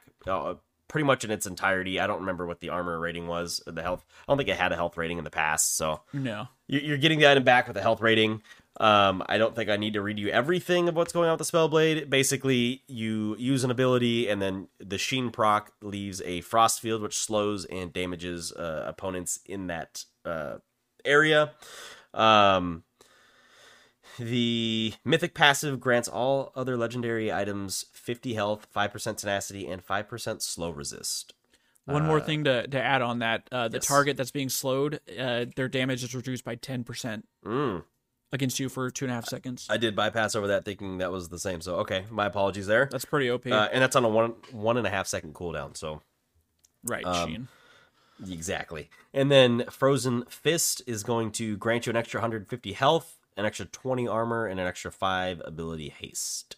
Pretty much in its entirety. I don't remember what the armor rating was, or the health. I don't think it had a health rating in the past, so No. you- you're getting the item back with a health rating. Um, I don't think I need to read you everything of what's going on with the Spellblade. Basically, you use an ability, and then the Sheen proc leaves a frost field, which slows and damages uh, opponents in that uh, area. Um, the Mythic passive grants all other legendary items 50 health, 5% tenacity, and 5% slow resist. One more thing to, to add on that: uh, the yes. target that's being slowed, uh, their damage is reduced by ten percent Mm. against you for two and a half seconds. I did bypass over that thinking that was the same. So, okay, my apologies there. That's pretty OP, Uh, and that's on a one one and a half second cooldown. So right, um, Sheen? exactly. And then Frozen Fist is going to grant you an extra 150 health, an extra 20 armor, and an extra five ability haste.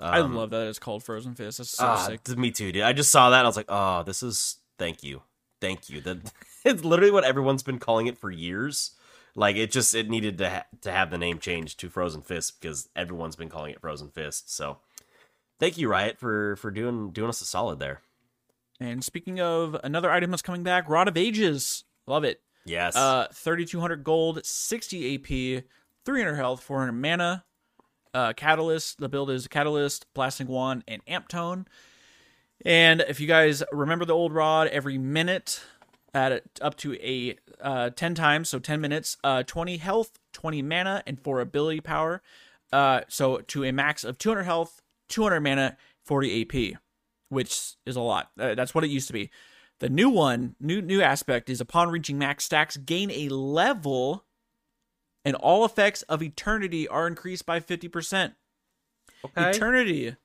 I Um, love that it's called Frozen Fist. That's so ah, sick. me too, dude. I just saw that and I was like, oh, this is thank you, thank you. That *laughs* it's literally what everyone's been calling it for years. Like it just it needed to ha- to have the name changed to Frozen Fist because everyone's been calling it Frozen Fist. So thank you, Riot, for for doing doing us a solid there. And speaking of another item that's coming back, Rod of Ages. Love it. Yes. Uh, 3,200 gold, 60 AP, 300 health, 400 mana. Uh, Catalyst. The build is Catalyst, Blasting Wand, and Amp Tome. And if you guys remember the old rod, every minute at up to a uh, 10 times, so 10 minutes, uh, 20 health, 20 mana, and 4 ability power. Uh, so to a max of 200 health, 200 mana, 40 AP, which is a lot. Uh, that's what it used to be. The new one, new new aspect is upon reaching max stacks, gain a level, and all effects of eternity are increased by 50%. okay. Eternity.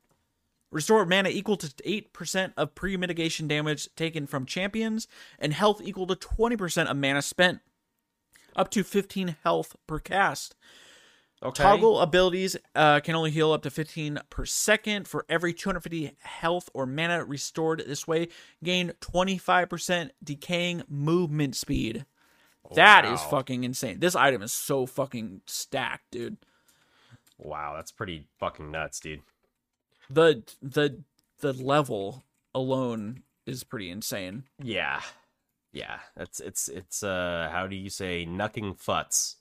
Restore mana equal to 8% of pre mitigation damage taken from champions, and health equal to 20% of mana spent. Up to 15 health per cast. Okay. Toggle abilities uh, can only heal up to 15 per second. For every 250 health or mana restored this way, gain 25% decaying movement speed. That is Wow. fucking insane. This item is so fucking stacked, dude. Wow, that's pretty fucking nuts, dude. The the the level alone is pretty insane. Yeah. Yeah. That's it's it's uh how do you say knucking futs?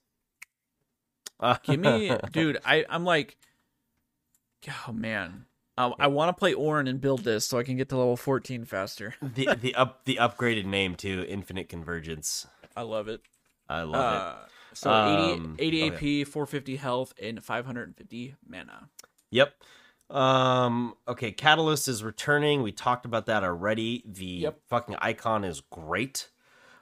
Uh, *laughs* Give me, *laughs* dude. I I'm like, oh man, um, I want to play Ornn and build this so I can get to level 14 faster. *laughs* the the up the upgraded name to Infinite Convergence. I love it. I love Uh, so Um, 80, 80 oh, AP, 450 health, and 550 mana. Yep. Um okay, Catalyst is returning. We talked about that already. The Yep. fucking icon is great.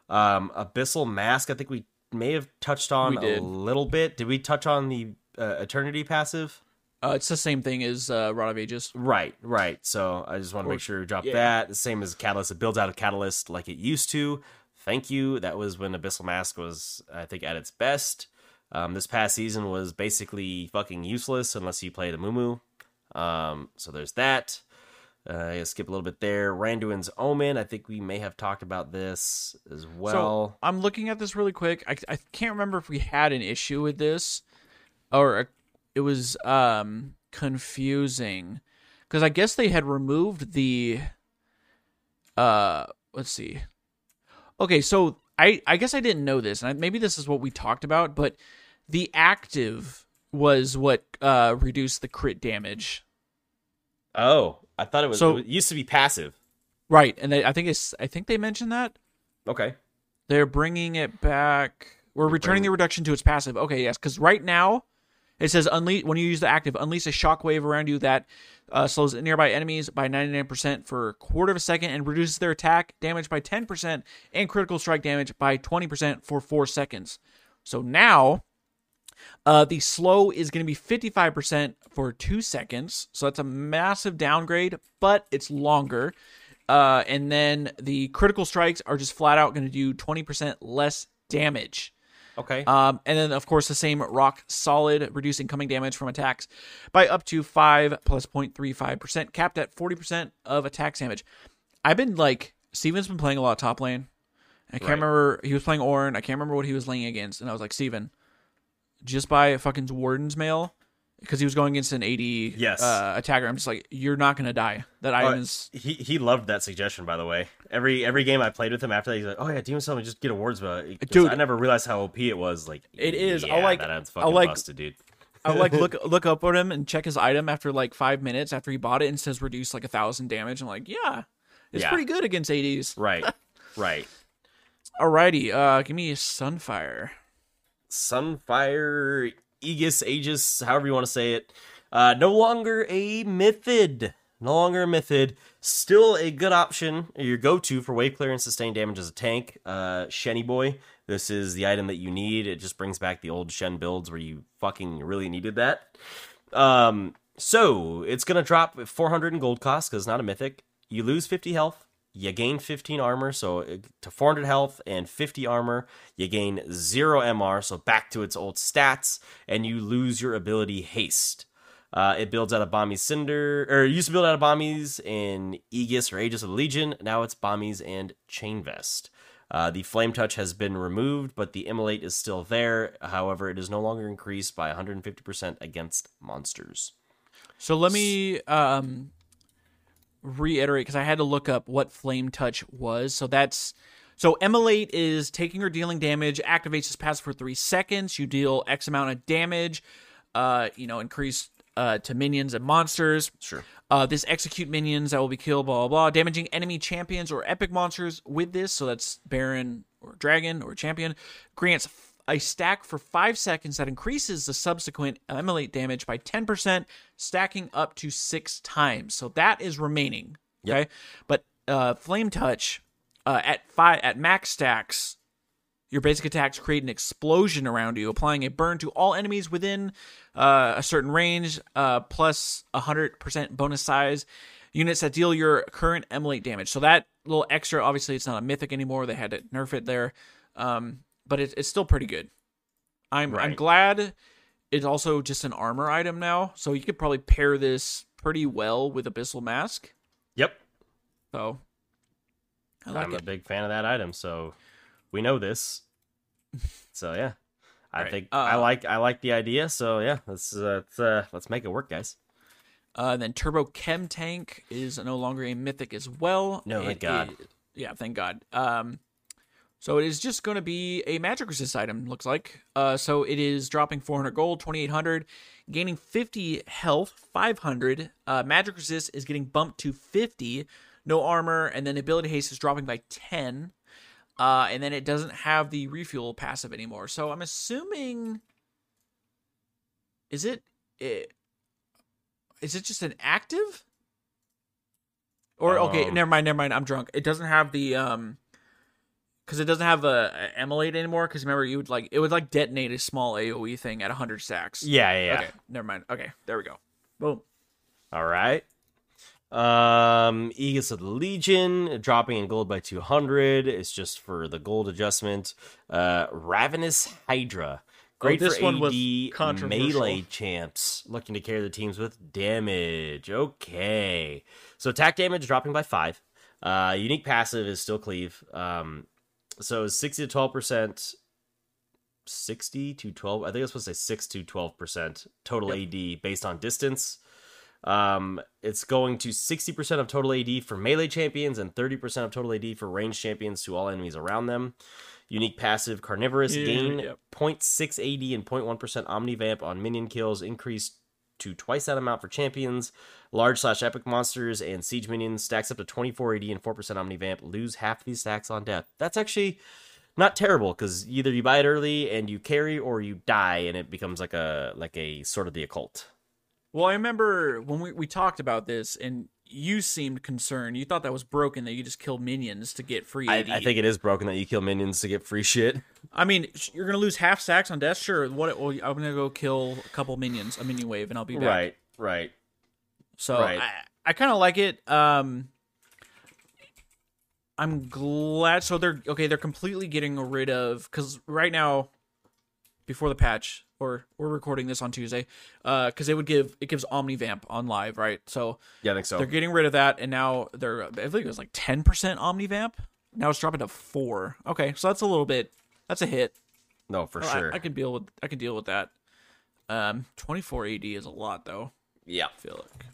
Um Abyssal Mask, I think we may have touched on a little bit. Did we touch on the uh, Eternity passive? Uh, it's the same thing as uh, Rod of Ages. Right, right. So I just want to make sure we drop yeah. that. The same as Catalyst. It builds out of Catalyst like it used to. Thank you. That was when Abyssal Mask was, I think, at its best. Um, this past season was basically fucking useless unless you play the Mumu. Um, so there's that. Uh, I skip a little bit there. Randuin's Omen. I think we may have talked about this as well. so I'm looking at this really quick. I, I can't remember if we had an issue with this or uh, it was um, confusing because I guess they had removed the. Uh, let's see. Okay, so I I guess I didn't know this, and I, maybe this is what we talked about, but the active was what uh reduced the crit damage. oh, I thought it was. So- it used to be passive. Right, and they, I think it's I think they mentioned that Okay. they're bringing it back. We're returning the reduction to its passive. Okay, yes, because right now it says unleash when you use the active, unleash a shockwave around you that uh, slows nearby enemies by 99% for a quarter of a second and reduces their attack damage by 10% and critical strike damage by 20% for four seconds. So now, uh, the slow is going to be 55% for two seconds. So that's a massive downgrade, but it's longer. Uh, and then the critical strikes are just flat out going to do 20% less damage. Okay. Um, and then, of course, the same rock solid, reducing coming damage from attacks by up to 5 plus 0.35%, capped at 40% of attack damage. I've been like, Steven's been playing a lot of top lane. I can't Right. remember, he was playing Ornn. I can't remember what he was laying against. And I was like, Steven, just by a fucking Warden's Mail. Because he was going against an AD Yes. uh, attacker. I'm just like, you're not going to die. That item is. he he loved that suggestion, by the way. Every every game I played with him after that, he's like, "Oh yeah, Demon Summon, just get awards." But Dude. I never realized how OP it was. Like It is. Yeah, I'll like- that fucking like- busted, dude. *laughs* I like look *laughs* look up at him and check his item after like five minutes after he bought it and says reduce like a thousand damage. I'm like, yeah, it's Yeah. pretty good against ADs. Right, right. *laughs* Alrighty, uh, give me a Sunfire. Sunfire, Aegis, Aegis, however you want to say it. Uh, no longer a Mythic. No longer a Mythic. Still a good option, your go-to for wave clear and sustained damage as a tank. Uh, Shenny Boy. This is the item that you need. It just brings back the old Shen builds where you fucking really needed that. Um, so it's gonna drop 400 in gold cost because it's not a mythic. You lose 50 health. You gain 15 armor, so to 400 health and 50 armor, you gain zero MR, so back to its old stats, and you lose your ability haste. Uh, it builds out of Bami's Cinder, or used to build out of Bami's in Aegis or Aegis of the Legion. Now it's Bami's and Chain Vest. Uh, the Flame Touch has been removed, but the Immolate is still there. However, it is no longer increased by 150% against monsters. So let me um reiterate because I had to look up what Flame Touch was. So that's so Immolate is taking or dealing damage, activates this passive for three seconds. You deal X amount of damage, uh, you know, increase uh to minions and monsters. Sure. Uh, this execute minions that will be killed, blah, blah, blah. Damaging enemy champions or epic monsters with this. So that's Baron or Dragon or Champion. Grants a stack for five seconds that increases the subsequent Immolate damage by 10%, stacking up to six times. So that is remaining. Okay. But uh, Flame Touch uh, at five at max stacks your basic attacks create an explosion around you, applying a burn to all enemies within uh, a certain range, uh, plus 100% bonus size units that deal your current Immolate damage. So that little extra, obviously, it's not a mythic anymore. They had to nerf it there, um, but it, it's still pretty good. I'm I'm glad it's also just an armor item now, so you could probably pair this pretty well with Abyssal Mask. Yep. So I like I'm it. a big fan of that item, so we know this. *laughs* So yeah, I Right. think Uh, I like I like the idea. So yeah, let's uh, let's, uh, let's make it work, guys. Uh, then Turbo Chem Tank is no longer a mythic as well. No, thank It God. is- yeah, thank God. Um, so it is just going to be a magic resist item. Looks like. Uh, so it is dropping 400 gold, 2800, gaining 50 health, 500. Uh, magic resist is getting bumped to 50. No armor, and then ability haste is dropping by 10. Uh, and then it doesn't have the refuel passive anymore. So I'm assuming. Is it? it is it just an active? Or okay, Um, never mind, never mind. I'm drunk. It doesn't have the um, because it doesn't have a, a Immolate anymore. Because remember, you would like it would like detonate a small AOE thing at 100 stacks. Yeah, yeah, yeah. Okay, never mind. Okay, there we go. Boom. All right. Um, Aegis of the Legion dropping in gold by 200. It's just for the gold adjustment. Uh, Ravenous Hydra. Great Oh, this for one was AD controversial. melee champs looking to carry the teams with damage. Okay. So attack damage dropping by 5. Uh, unique passive is still cleave. Um, so 60 to 12%. 60 to 12 i think i was supposed to say 6 to 12% total ad based on distance um, it's going to 60% of total AD for melee champions and 30% of total AD for ranged champions to all enemies around them. Unique passive carnivorous Yeah, gain yep. 0.6 AD and 0.1% omnivamp on minion kills increased to twice that amount for champions. Large slash epic monsters and siege minions stacks up to 24 AD and 4% omnivamp. Lose half these stacks on death. That's actually not terrible because either you buy it early and you carry or you die and it becomes like a like a sort of the occult. Well, I remember when we, we talked about this, and you seemed concerned. You thought that was broken that you just kill minions to get free I. I think it is broken that you kill minions to get free shit. I mean, you're gonna lose half stacks on death. Sure. What? Well, I'm gonna go kill a couple minions, a minion wave, and I'll be back. Right, right. So Right. I, I kind of like it. Um, I'm glad. So they're okay. They're completely getting rid of because right now, before the patch, or we're recording this on Tuesday, uh, because it would give it gives Omnivamp on live, right? So Yeah, I think so. they're getting rid of that, and now they're I think it was like ten percent Omnivamp. Now it's dropping to four. Okay, so that's a little bit. That's a hit. no, for I- sure. I, can deal with. I can deal with that. Um, 24 AD is a lot though. yeah. I feel like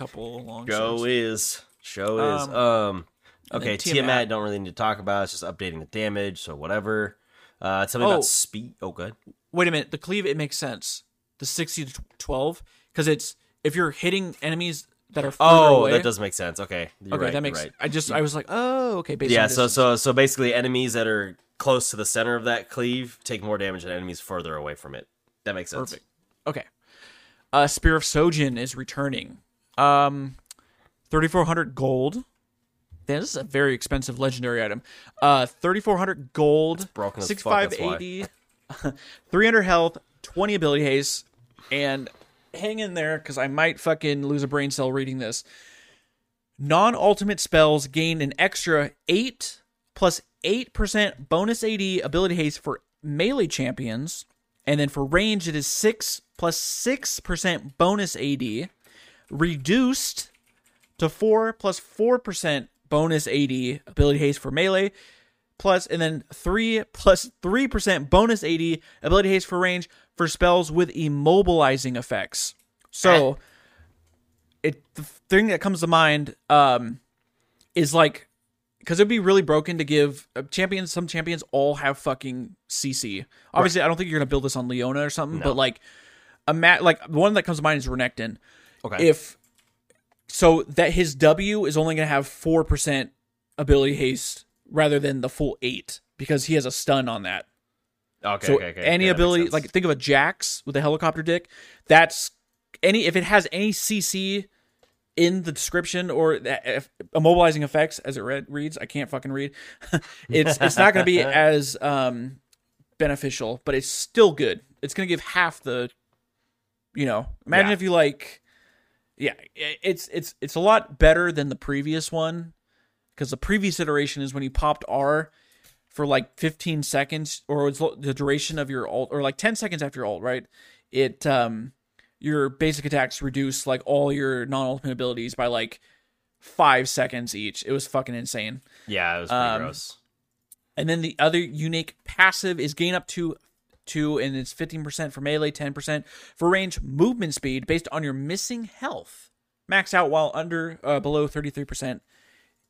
couple long. Go shows. is. Show is. Um, Um, okay, Tiamat. Tiamat. don't really need to talk about. It's just updating the damage, so whatever. Uh, tell me Oh. about speed. Oh, good. Wait a minute. The cleave it makes sense. The 60 to 12 because it's if you're hitting enemies that are Oh, away. that does make sense. Okay, okay, right, that makes. right. I just I was like, oh, okay. Based Yeah, so so so basically, enemies that are close to the center of that cleave take more damage than enemies further away from it. That makes sense. Perfect. Okay. Uh, Spear of Shojin is returning. Um, 3,400 gold. Damn, this is a very expensive legendary item. Uh, 3,400 gold. broken as fuck, 6580. *laughs* 300 health, 20 ability haste, and hang in there because I might fucking lose a brain cell reading this. Non ultimate spells gain an extra 8 plus 8% bonus AD ability haste for melee champions. And then for range, it is 6 plus 6% bonus AD, reduced to 4 plus 4% bonus AD ability haste for melee, plus, and then 3 plus 3% bonus AD ability haste for range for spells with immobilizing effects. So, it the thing that comes to mind um, is like because it'd be really broken to give uh, champions. Some champions all have fucking CC. Obviously, I don't think you're gonna build this on Leona or something, but like a mat like the one that comes to mind is Renekton. Okay. If so, that his W is only gonna have four percent ability haste rather than the full eight because he has a stun on that. okay, So okay, okay. any Yeah, ability, like think of a Jax with a helicopter dick. That's any if it has any CC in the description or that if, immobilizing effects as it read, reads. I can't fucking read. *laughs* it's it's not going to be *laughs* as um beneficial, but it's still good. It's going to give half the. You know, imagine Yeah. if you like. Yeah, it's it's it's a lot better than the previous one because the previous iteration is when you popped R for like 15 seconds or it's the duration of your ult or like 10 seconds after your ult, right? It um your basic attacks reduce like all your non-ultimate abilities by like 5 seconds each. It was fucking insane. yeah, it was pretty um, gross. And then the other unique passive is gain up to 2 and it's 15% for melee, 10% for range movement speed based on your missing health. Max out while under uh, below 33%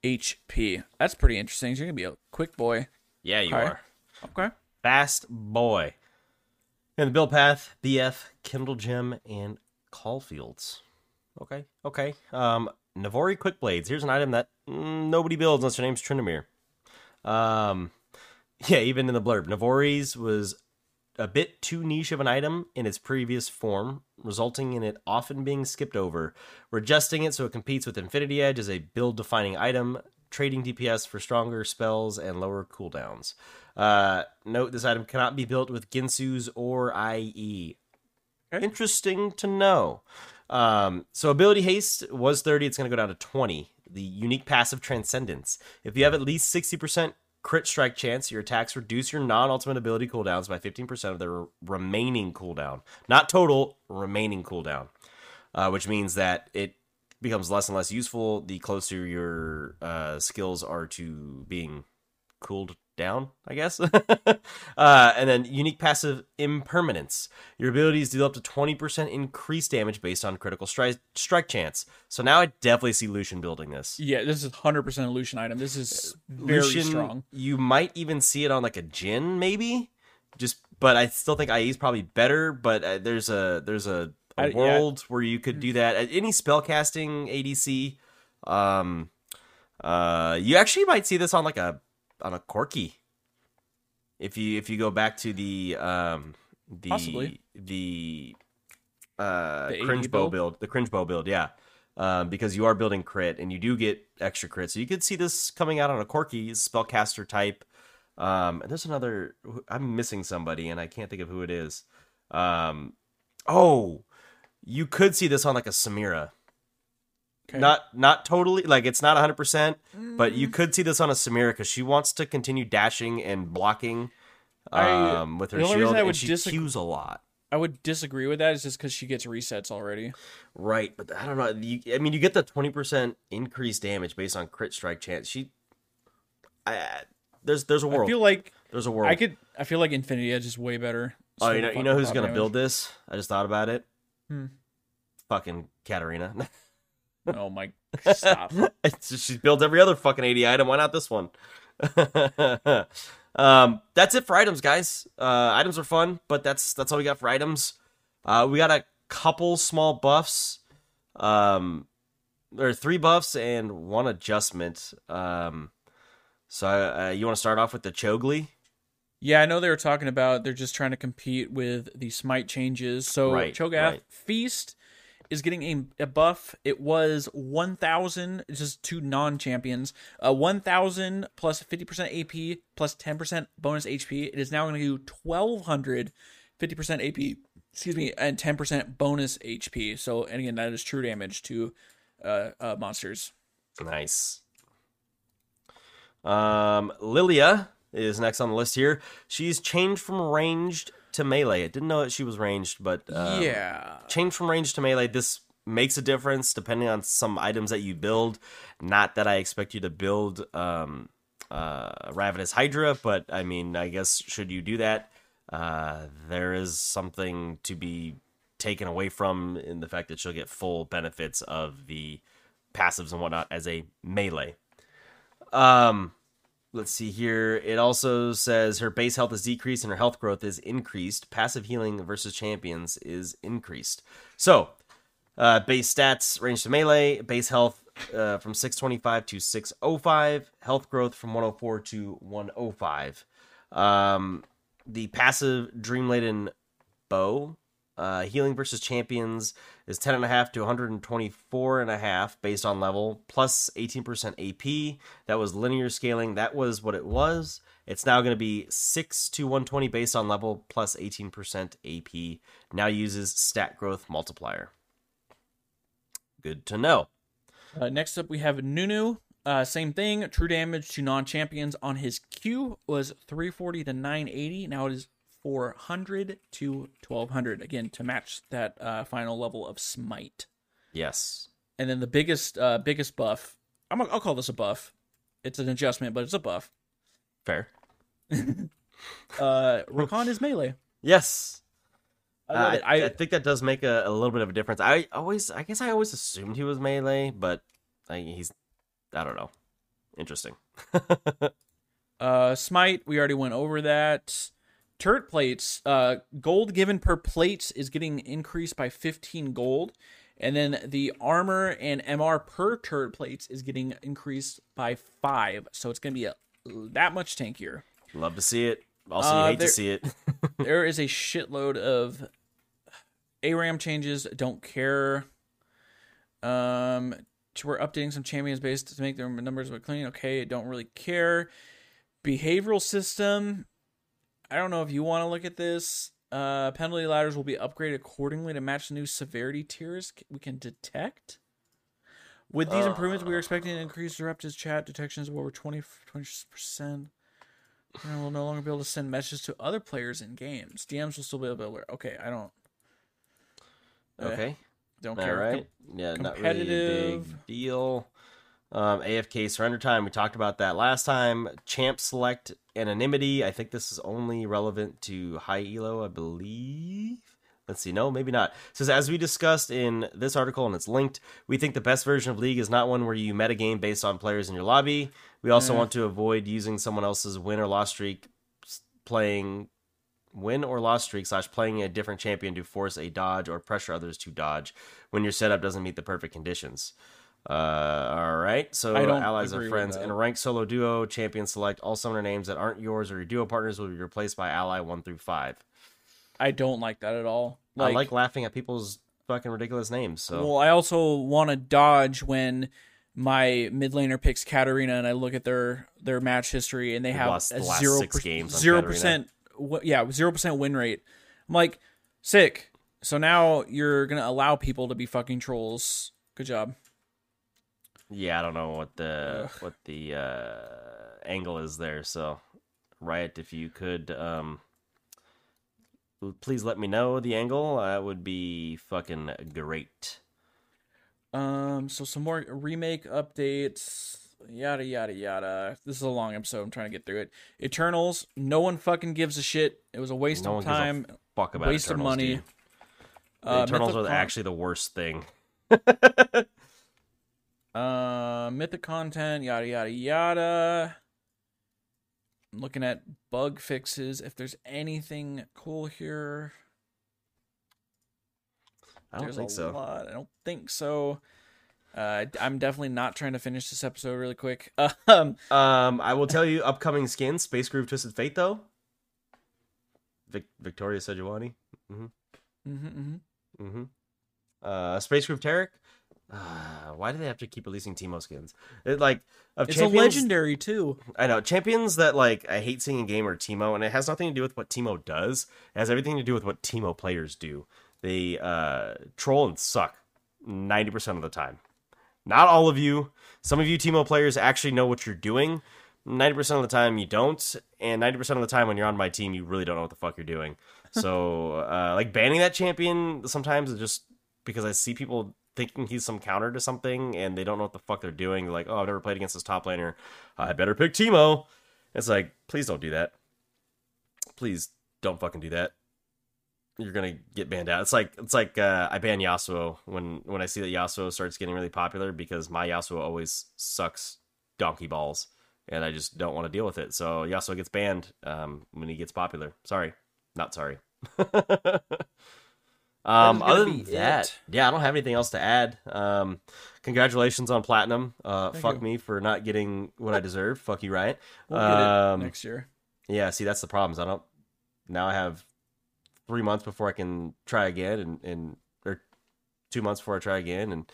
HP. That's pretty interesting. So you're going to be a quick boy. Yeah, you okay. are Okay. fast boy. And the build path: BF, Kindle Gem, and Caulfield's. Okay, okay. Um, Navori Quick Blades. Here's an item that mm, nobody builds unless your name's Trinamir. Um, *laughs* yeah, even in the blurb, Navori's was a bit too niche of an item in its previous form, resulting in it often being skipped over. We're adjusting it so it competes with Infinity Edge as a build defining item, trading DPS for stronger spells and lower cooldowns. Uh, note this item cannot be built with Guinsoo's or IE. Okay. Interesting to know. Um, so ability haste was 30, it's going to go down to 20. The unique passive transcendence. If you have at least 60% crit strike chance, your attacks reduce your non ultimate ability cooldowns by 15% of their remaining cooldown. Not total, remaining cooldown. Uh, which means that it becomes less and less useful the closer your uh, skills are to being cooled down, I guess. *laughs* uh, and then unique passive impermanence. Your abilities deal up to 20% increased damage based on critical strike strike chance. So now I definitely see Lucian building this. Yeah, this is 100% a Lucian item. This is very Lucian, strong. You might even see it on like a Jhin, maybe. Just, but I still think IE is probably better. But uh, there's a there's a, a I- yeah. world where you could do that. Uh, Any spellcasting ADC, um, uh, you actually might see this on like a on a Corki. If you if you go back to the um the Possibly. the uh The cringe bow build? build the cringe bow build yeah um, because you are building crit and you do get extra crit. So you could see this coming out on a Corki spellcaster type. Um, and there's another. I'm missing somebody, and I can't think of who it is. Um, oh, you could see this on like a Samira. Okay. Not not totally like it's not 100, percent but Mm. you could see this on a Samira because she wants to continue dashing and blocking I- um, with her the only shield, reason I and would she cues a lot. I would disagree with that. Is just because she gets resets already. Right, but I don't know. You, I mean, you get the twenty percent increased damage based on crit strike chance. She, I, there's there's a world. I feel like there's a world. I could. I feel like Infinity Edge is way better. oh, you know, you know who's gonna build this? I just thought about it. Hmm. Fucking Katarina. *laughs* Oh my! Stop. *laughs* She builds every other fucking AD item. Why not this one? *laughs* um, that's it for items, guys. Uh, items are fun, but that's that's all we got for items. Uh, we got a couple small buffs. Um, there are three buffs and one adjustment. Um, so uh, you want to start off with the Chogli? Yeah, I know they were talking about they're just trying to compete with the smite changes. So Right, Cho'Gath right. Feast is getting a, a buff. It was 1,000, it's just two non-champions. Uh, 1,000 plus 50% AP plus 10% bonus HP. It is now going to do 1,200 50% AP, excuse me, and 10% bonus HP. So, and again, that is true damage to uh, uh, monsters. Nice. Um, Lilia is next on the list here. She's changed from ranged to melee. I didn't know that she was ranged, but um, yeah. change from range to melee. This makes a difference depending on some items that you build. Not that I expect you to build um, uh, Ravenous Hydra, but I mean, I guess should you do that, uh, there is something to be taken away from in the fact that she'll get full benefits of the passives and whatnot as a melee. Um, let's see here. It also says her base health is decreased and her health growth is increased. Passive healing versus champions is increased. So, uh, base stats range to melee, base health uh, from 625 to 605, health growth from 104 to 105. Um, the passive Dream Laden bough uh, healing versus champions is 10.5 to 124.5 based on level, plus 18% AP. That was linear scaling. That was what it was. It's now going to be 6 to 120 based on level, plus 18% AP. Now uses stat growth multiplier. Good to know. Uh, next up, we have Nunu. Uh, same thing. True damage to non-champions on his Q was 340 to 980. Now it is 400 to 1200. Again, to match that uh, final level of Smite. Yes. And then the biggest, uh, biggest buff. I'm, I'll call this a buff. It's an adjustment, but it's a buff. Fair. *laughs* Uh, Rakan is melee. Yes. I Uh. I, I, I think that does make a, a little bit of a difference. I always, I guess I always assumed he was melee, but I, he's, I don't know. Interesting. *laughs* Uh, Smite, we already went over that. Turret plates, uh, gold given per plate is getting increased by 15 gold. And then the armor and MR per turret plates is getting increased by 5. So it's going to be a, that much tankier. Love to see it. Also, Uh, hate there- to see it. *laughs* *laughs* there is a shitload of ARAM changes. Don't care. Um, we're updating some champions based to make their numbers look clean. Okay, don't really care. Behavioral system. I don't know if you want to look at this. Uh, penalty ladders will be upgraded accordingly to match the new severity tiers we can detect. With these improvements, we are expecting an increase disruptive chat detections of over 20 percent. And we'll no longer be able to send messages to other players in games. DMs will still be able to. Okay, I don't. eh, Okay. Don't All care. right. Yeah, not really a big deal. Um, AFK surrender time. We talked about that last time. Champ select anonymity. I think this is only relevant to high elo, I believe. Let's see. No, maybe not. It says as we discussed in this article, and it's linked. We think the best version of League is not one where you metagame based on players in your lobby. We also Yeah. want to avoid using someone else's win or loss streak, playing win or loss streak slash playing a different champion to force a dodge or pressure others to dodge when your setup doesn't meet the perfect conditions. Uh, all right. So allies or friends in a ranked solo duo, champion select all summoner names that aren't yours or your duo partners will be replaced by ally one through five. I don't like that at all. I like laughing at people's fucking ridiculous names. So Well, I also want to dodge when my mid laner picks Katarina and I look at their their match history and they have lost a the zero six games zero percent yeah zero percent win rate. I'm like sick. So now you're gonna allow people to be fucking trolls. Good job. Yeah, I don't know what the what the uh, angle is there. So Riot, if you could um, please let me know the angle. That would be fucking great. Um, so some more remake updates, yada yada yada. This is a long episode. I'm trying to get through it. Eternals. No one fucking gives a shit. It was a waste No of time. Fuck about Waste of money. dude. Uh, Eternals are Mythicon- actually the worst thing. *laughs* Uh, mythic content, yada yada yada. I'm looking at bug fixes. If there's anything cool here, I don't there's think so. lot. I don't think so. Uh, I'm definitely not trying to finish this episode really quick. *laughs* Um, Um, I will tell you upcoming skins: Space Groove, Twisted Fate, though. Vic- Victorious Sejuani. mhm, mhm. Mm-hmm. Uh, Space Groove Taric. Uh, *sighs* why do they have to keep releasing Teemo skins? It like of it's a legendary too. I know champions that like I hate seeing in game are Teemo, and it has nothing to do with what Teemo does. It has everything to do with what Teemo players do. They uh, troll and suck ninety percent of the time. Not all of you. Some of you Teemo players actually know what you're doing. Ninety percent of the time you don't, and ninety percent of the time when you're on my team, you really don't know what the fuck you're doing. *laughs* So, uh, like banning that champion sometimes is just because I see people thinking he's some counter to something, and they don't know what the fuck they're doing. They're like, "Oh, I've never played against this top laner. I better pick Teemo." It's like, please don't do that. Please don't fucking do that. You're gonna get banned out. It's like it's like uh, I ban Yasuo when when I see that Yasuo starts getting really popular because my Yasuo always sucks donkey balls, and I just don't want to deal with it. So Yasuo gets banned um, when he gets popular. Sorry, not sorry. *laughs* um, other than that, it. yeah, I don't have anything else to add. Um, congratulations on platinum. Uh, Thank fuck you. me for not getting what I deserve. *laughs* fuck you, Riot. We'll Um, next year. Yeah, see, that's the problem. I don't. Now I have three months before I can try again, and and or two months before I try again, and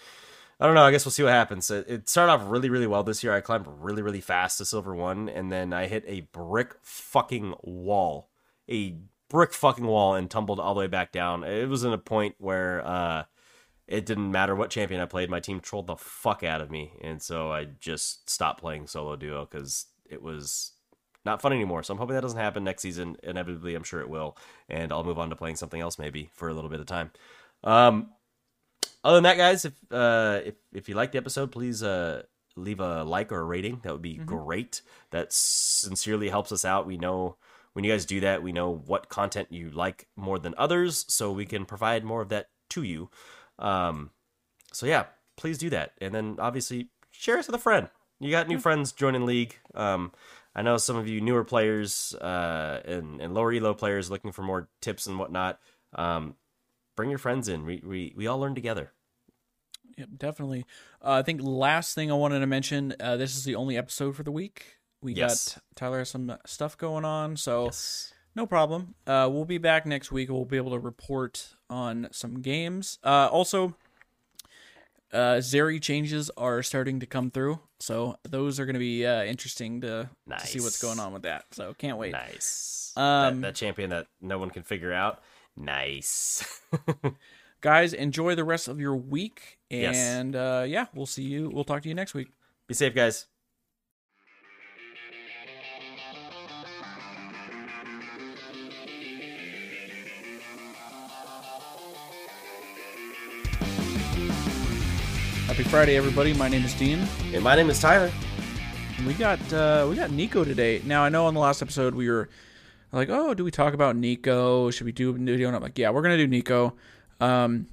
I don't know. I guess we'll see what happens. It, it started off really, really well this year. I climbed really, really fast to silver one, and then I hit a brick fucking wall, a brick fucking wall, and tumbled all the way back down. It was in a point where uh, it didn't matter what champion I played. My team trolled the fuck out of me, and so I just stopped playing solo duo because it was not fun anymore. So I'm hoping that doesn't happen next season. Inevitably, I'm sure it will, and I'll move on to playing something else maybe for a little bit of time. Um, other than that, guys, if uh, if if you liked the episode, please uh, leave a like or a rating. That would be great. That sincerely helps us out. We know when you guys do that, we know what content you like more than others, so we can provide more of that to you. Um, so yeah, please do that, and then obviously share us with a friend. You got new friends joining league. Um, I know some of you newer players uh, and and lower elo players looking for more tips and whatnot. Um, bring your friends in. We we we all learn together. Yep, definitely. Uh, I think last thing I wanted to mention. Uh, this is the only episode for the week. We Yes. got Tyler has some stuff going on, so Yes. no problem. Uh, we'll be back next week. We'll be able to report on some games. Uh, also, uh, Zeri changes are starting to come through, so those are going to be uh, interesting to, to see what's going on with that. So can't wait. Nice. Um, that, that champion that no one can figure out. Nice. *laughs* Guys, enjoy the rest of your week, Yes. and uh, yeah, we'll see you. We'll talk to you next week. Be safe, guys. Happy Friday, everybody. My name is Dean. And my name is Tyler. We got uh, we got Neeko today. Now I know on the last episode we were like, oh, do we talk about Neeko? Should we do a video? And I'm like, yeah, we're gonna do Neeko. Um,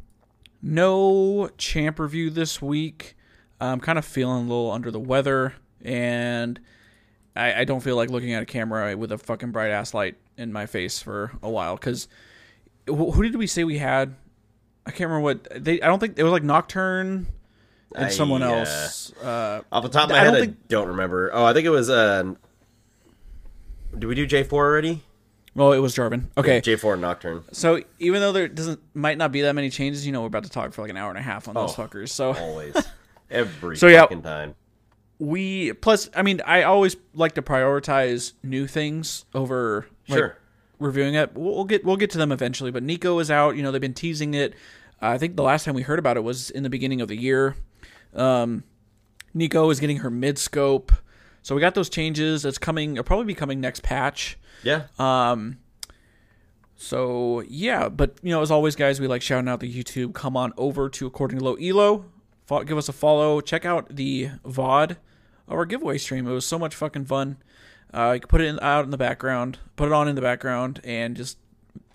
no champ review this week. I'm kind of feeling a little under the weather, and I, I don't feel like looking at a camera with a fucking bright ass light in my face for a while. Because who who did we say we had? I can't remember what they. I don't think it was like Nocturne and I, someone uh, else. Uh, Off the top of my I head, don't I think- don't remember. Oh, I think it was. Uh, did we do J four already? Well, it was Jarvan. Okay. J4 Nocturne. So even though there doesn't might not be that many changes, you know, we're about to talk for like an hour and a half on those Oh. fuckers. So Always. *laughs* Every So, yeah. fucking time. we plus, I mean, I always like to prioritize new things over like, Sure. reviewing it. We'll, we'll get we'll get to them eventually. But Neeko is out. You know, they've been teasing it. Uh, I think the last time we heard about it was in the beginning of the year. Um, Neeko is getting her mid scope. So we got those changes. It's coming. It'll probably be coming next patch. Yeah. Um, so yeah, but you know, as always, guys, we like shouting out the YouTube. Come on over to According to Low Elo, Fo- give us a follow. Check out the VOD of our giveaway stream. It was so much fucking fun. Uh, you can put it in, out in the background, put it on in the background, and just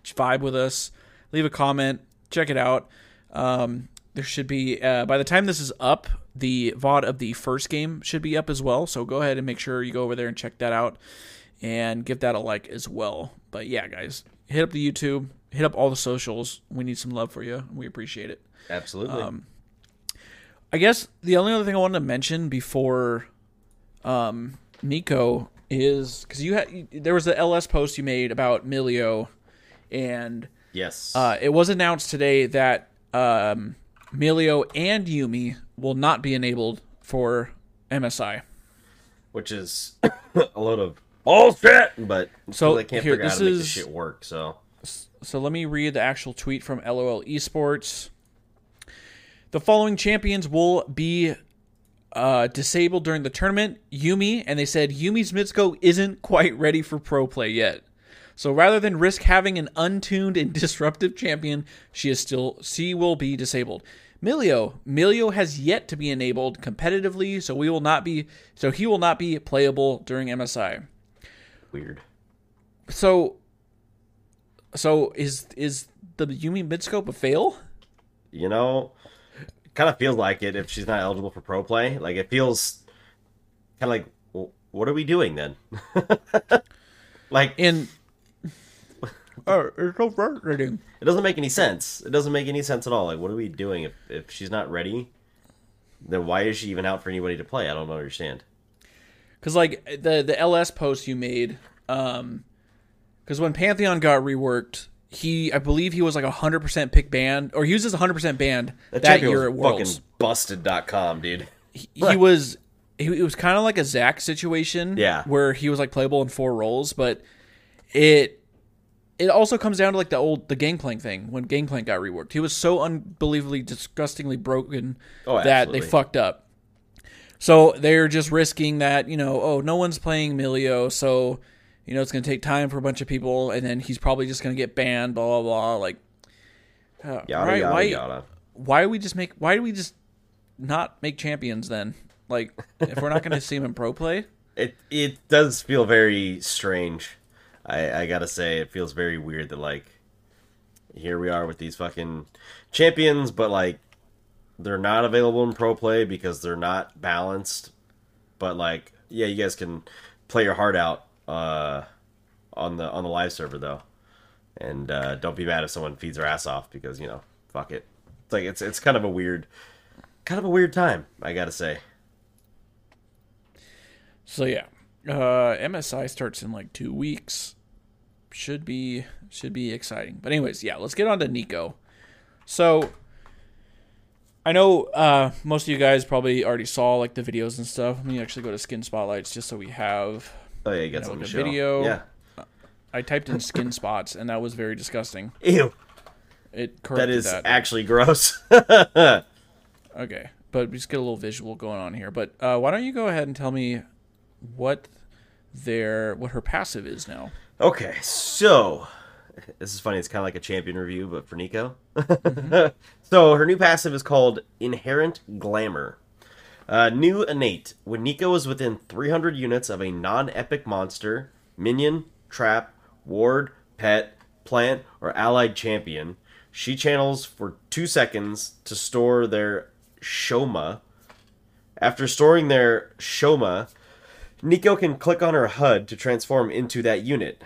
vibe with us. Leave a comment. Check it out. Um, there should be uh, by the time this is up, the VOD of the first game should be up as well. So go ahead and make sure you go over there and check that out and give that a like as well. But yeah, guys, hit up the YouTube, hit up all the socials. We need some love for you. We appreciate it. Absolutely. Um, I guess the only other thing I wanted to mention before um, Neeko is because you had there was the LS post you made about Milio, and yes. uh, it was announced today that um, Milio and Yuumi will not be enabled for MSI. Which is *coughs* a load of bullshit. But So, they can't here, figure out how to make is- this shit work. So So let me read the actual tweet from LOL Esports. The following champions will be uh, disabled during the tournament. Yuumi, and they said Yuumi's midscope isn't quite ready for pro play yet. So rather than risk having an untuned and *laughs* disruptive champion, she is still she will be disabled. Milio, Milio has yet to be enabled competitively, so we will not be so he will not be playable during MSI. weird. So, so is is the Yuumi midscope a fail? You know, kind of feels like it if she's not eligible for pro play. Like it feels kind of like, well, what are we doing then? *laughs* like And *laughs* oh, it's so frustrating. it doesn't make any sense. It doesn't make any sense at all. Like what are we doing if if she's not ready? Then why is she even out for anybody to play? I don't understand. Because like the the LS post you made, um, because when Pantheon got reworked, he I believe he was like hundred percent pick banned, or he was just hundred percent banned that, champion year at was Worlds. fucking busted.com, dude. he, he *laughs* was he, it was kind of like a Zac situation, Yeah. where he was like playable in four roles, but it it also comes down to like the old the Gangplank thing when Gangplank got reworked. He was so unbelievably disgustingly broken Oh, that they fucked up. So they're just risking that, you know, oh, no one's playing Milio, so you know it's going to take time for a bunch of people, and then he's probably just going to get banned, blah blah blah. Like, uh, Yada right, yada why, yada. why do we just make? Why do we just not make champions then? Like, if we're not going *laughs* to see him in pro play, It it does feel very strange. I I gotta say, it feels very weird that like here we are with these fucking champions, but like they're not available in pro play because they're not balanced. But like, yeah, you guys can play your heart out uh, on the on the live server though, and uh, don't be mad if someone feeds their ass off because you know, fuck it. It's like it's it's kind of a weird, kind of a weird time. I gotta say. So yeah, uh, MSI starts in like two weeks. Should be should be exciting. But anyways, yeah, let's get on to Neeko. So I know uh, most of you guys probably already saw like the videos and stuff. Let me actually go to Skin Spotlights just so we have. Oh yeah, you got know, something like a show. video. Yeah. I typed in skin spots and that was very disgusting. Ew. It That is that. actually gross. *laughs* Okay, but we just get a little visual going on here. But uh, why don't you go ahead and tell me what their what her passive is now? Okay, so this is funny. It's kind of like a champion review, but for Neeko. *laughs* so her new passive is called Inherent Glamour. Uh, new innate. When Neeko is within 300 units of a non-epic monster, minion, trap, ward, pet, plant, or allied champion, she channels for two seconds to store their Shoma. After storing their Shoma, Neeko can click on her HUD to transform into that unit.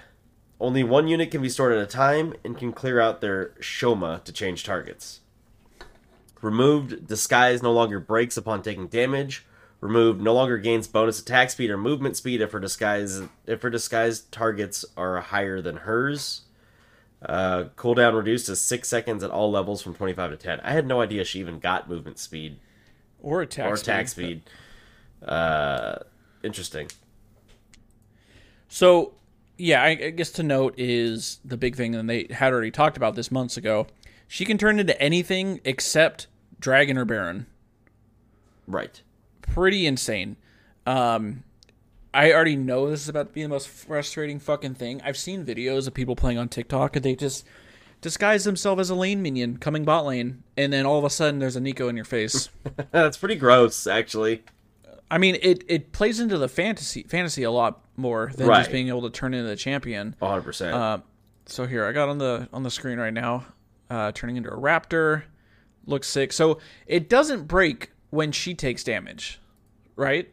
Only one unit can be stored at a time and can clear out their Shoma to change targets. Removed, disguise no longer breaks upon taking damage. removed. No longer gains bonus attack speed or movement speed if her disguise if her disguised targets are higher than hers. Uh, cooldown reduced to six seconds at all levels from 25 to 10. I had no idea she even got movement speed Or attack or speed. attack speed. Uh, interesting. So, yeah, I, I guess to note is the big thing, and they had already talked about this months ago. She can turn into anything except dragon or baron. Right. Pretty insane. Um, I already know this is about to be the most frustrating fucking thing. I've seen videos of people playing on TikTok and they just disguise themselves as a lane minion coming bot lane, and then all of a sudden there's a Neeko in your face. *laughs* That's pretty gross, actually. I mean, it, it plays into the fantasy fantasy a lot more than Right. just being able to turn into the champion. 100%. Uh, so here I got on the on the screen right now, uh, turning into a raptor, looks sick. So it doesn't break when she takes damage, right?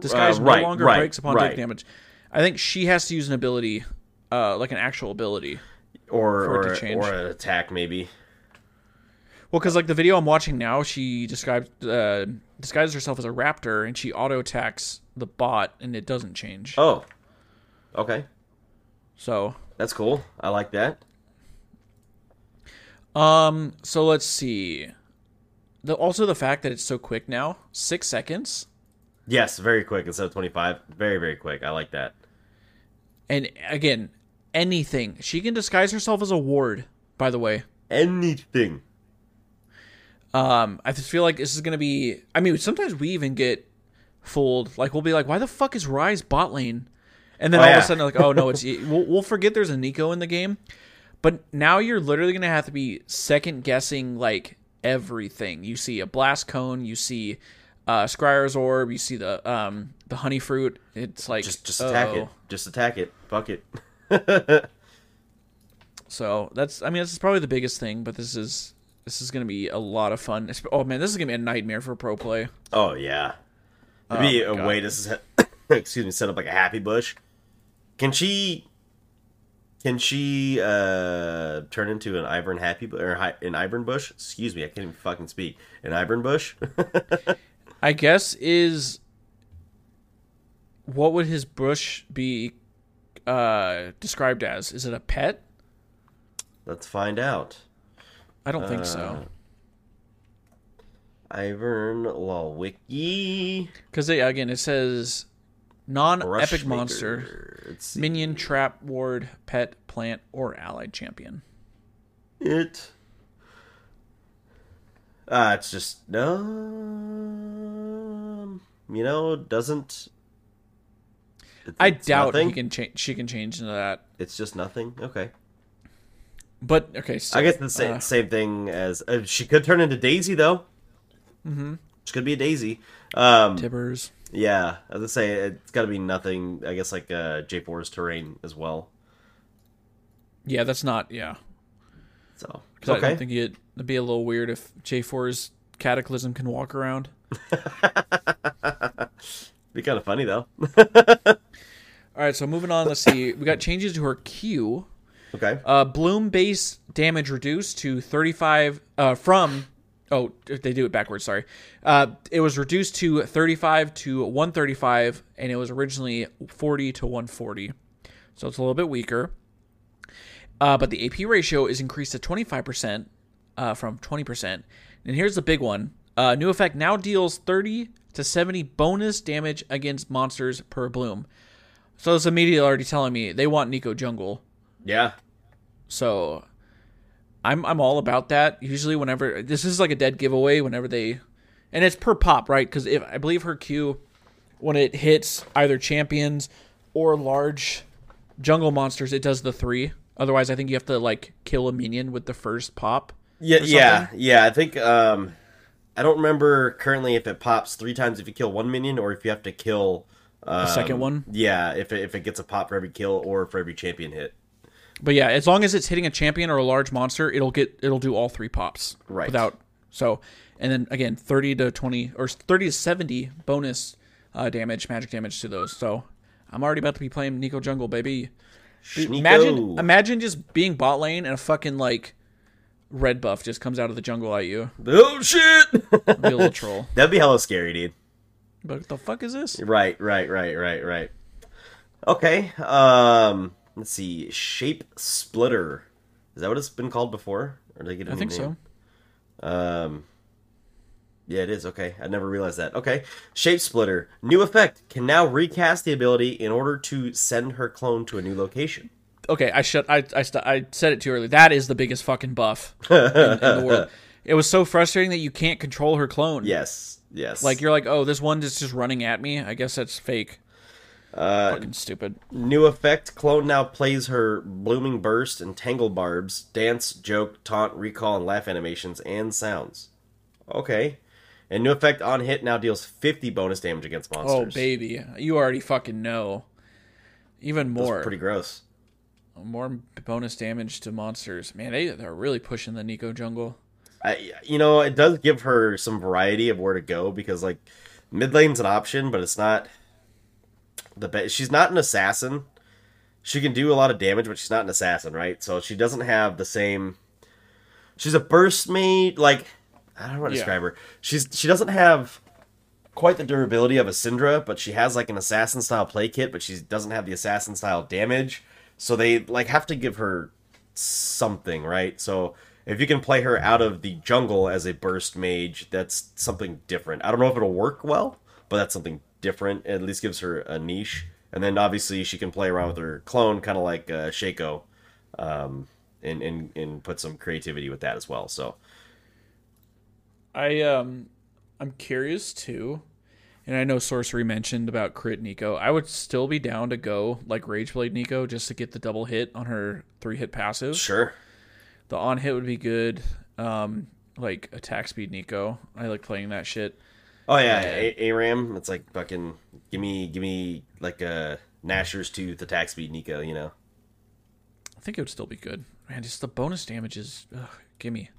Disguise Uh, right, no longer right, breaks upon taking damage. I think she has to use an ability, uh, like an actual ability. or for it or, to change. or an attack, maybe. Well, because like the video I'm watching now, she describes uh, disguises herself as a raptor and she auto attacks the bot, and it doesn't change. Oh. Okay. So That's cool. I like that. Um. So let's see. The also the fact that it's so quick now, six seconds, Yes, very quick instead of 25. Very, very quick. I like that. and again, anything she can disguise herself as a ward. By the way, Anything. Um, I just feel like this is gonna be. I mean, sometimes we even get fooled. Like we'll be like, "Why the fuck is Ryze bot lane?" And then Oh, all yeah. of a sudden, like, "Oh no, it's *laughs* we'll, we'll forget there's a Neeko in the game." But now you're literally gonna have to be second guessing like everything. You see a blast cone, you see uh Scryer's orb, you see the um the honey fruit. It's like Just just attack oh. it. Just attack it. Fuck it. *laughs* So that's I mean this is probably the biggest thing, but this is this is gonna be a lot of fun. Oh man, this is gonna be a nightmare for pro play. Oh yeah. It'd be Oh, a God. way to set, *coughs* excuse me, set up like a happy bush. Can she can she uh turn into an Ivern happy or an Ivern bush? Excuse me, I can't even fucking speak. An Ivern bush? *laughs* I guess is what would his bush be uh described as? Is it a pet? Let's find out. I don't think Uh, so. Ivern Lawwiki Because again, it says non-epic monster, minion, trap, ward, pet, plant, or allied champion. It. Uh, it's just no. You know, doesn't. it- I doubt nothing? he can change. She can change into that. It's just nothing. Okay, But okay, so I guess the same uh, same thing as uh, she could turn into Daisy though. Mm-hmm. She could be a Daisy. Um, Tibbers. yeah, as I say, it's got to be nothing. I guess like uh, J4's terrain as well. Yeah, that's not. Yeah, So 'Cause I okay, don't think it, it'd be a little weird if J4's Cataclysm can walk around. *laughs* be kind of funny though. *laughs* All right, so moving on. Let's see. We got changes to her Q. okay, Uh, bloom base damage reduced to 35 uh, from. Oh, they do it backwards. Sorry. Uh, it was reduced to 35 to 135, and it was originally 40 to 140. So it's a little bit weaker. Uh, but the AP ratio is increased to 25% uh, from 20%. And here's the big one uh, new effect now deals 30 to 70 bonus damage against monsters per bloom. So it's immediately already telling me they want Neeko Jungle. Yeah, So I'm I'm all about that. Usually whenever this is like a dead giveaway whenever they and it's per pop, right? Cuz if I believe her Q when it hits either champions or large jungle monsters, it does the 3. Otherwise, I think you have to like kill a minion with the first pop. Yeah, yeah, yeah. I think um, I don't remember currently if it pops three times if you kill one minion, or if you have to kill um, second one? Yeah, if it, if it gets a pop for every kill or for every champion hit. But yeah, as long as it's hitting a champion or a large monster, it'll get it'll do all three pops. Right. Without so and then again 30 to 20 or 30 to 70 bonus uh, damage, magic damage to those. So I'm already about to be playing Neeko Jungle, baby. Imagine imagine just being bot lane and a fucking like red buff just comes out of the jungle at you. oh shit! Be a little troll. *laughs* That'd be hella scary, dude. But what the fuck is this? Right, right, right, right, right. Okay. Um, let's see. Shape Splitter. Is that what it's been called before? Or did I get a I new think name? so. Um, yeah, it is. Okay, I never realized that. Okay, Shape Splitter, new effect can now recast the ability in order to send her clone to a new location. Okay, I shut. I I, st- I said it too early. That is the biggest fucking buff in, in the *laughs* world. It was so frustrating that you can't control her clone. Yes, yes. Like you're like, oh, this one is just running at me. I guess that's fake. Uh, Fucking stupid. new effect. Clone now plays her blooming burst and tangle barbs, dance, joke, taunt, recall, and laugh animations and sounds. Okay. And new effect on hit now deals 50 bonus damage against monsters. Oh baby, you already fucking know. Even That's more, pretty gross. more bonus damage to monsters. Man, they they're really pushing the Neeko jungle. I, you know, it does give her some variety of where to go because like mid lane's an option, but it's not the best. She's not an assassin. She can do a lot of damage, but she's not an assassin, right? So she doesn't have the same. She's a burst mage. Like I don't know how to Yeah. describe her. She's she doesn't have quite the durability of a Syndra, but she has like an assassin style play kit, but she doesn't have the assassin style damage. So they like have to give her something, right? So if you can play her out of the jungle as a burst mage, that's something different. I don't know if it'll work well, but that's something different. It at least gives her a niche. And then obviously she can play around with her clone, kind of like uh, Shaco, um, and, and and put some creativity with that as well. So I um, I'm curious too, and I know sorcery mentioned about crit Neeko. I would still be down to go like Rageblade Neeko just to get the double hit on her three hit passive. sure, The on hit would be good. Um, like attack speed Neeko. I like playing that shit. Oh yeah, A- Aram. It's like fucking give me give me like a Nashor's tooth attack speed Neeko. You know. I think it would still be good. Man, just the bonus damage is ugh, gimme.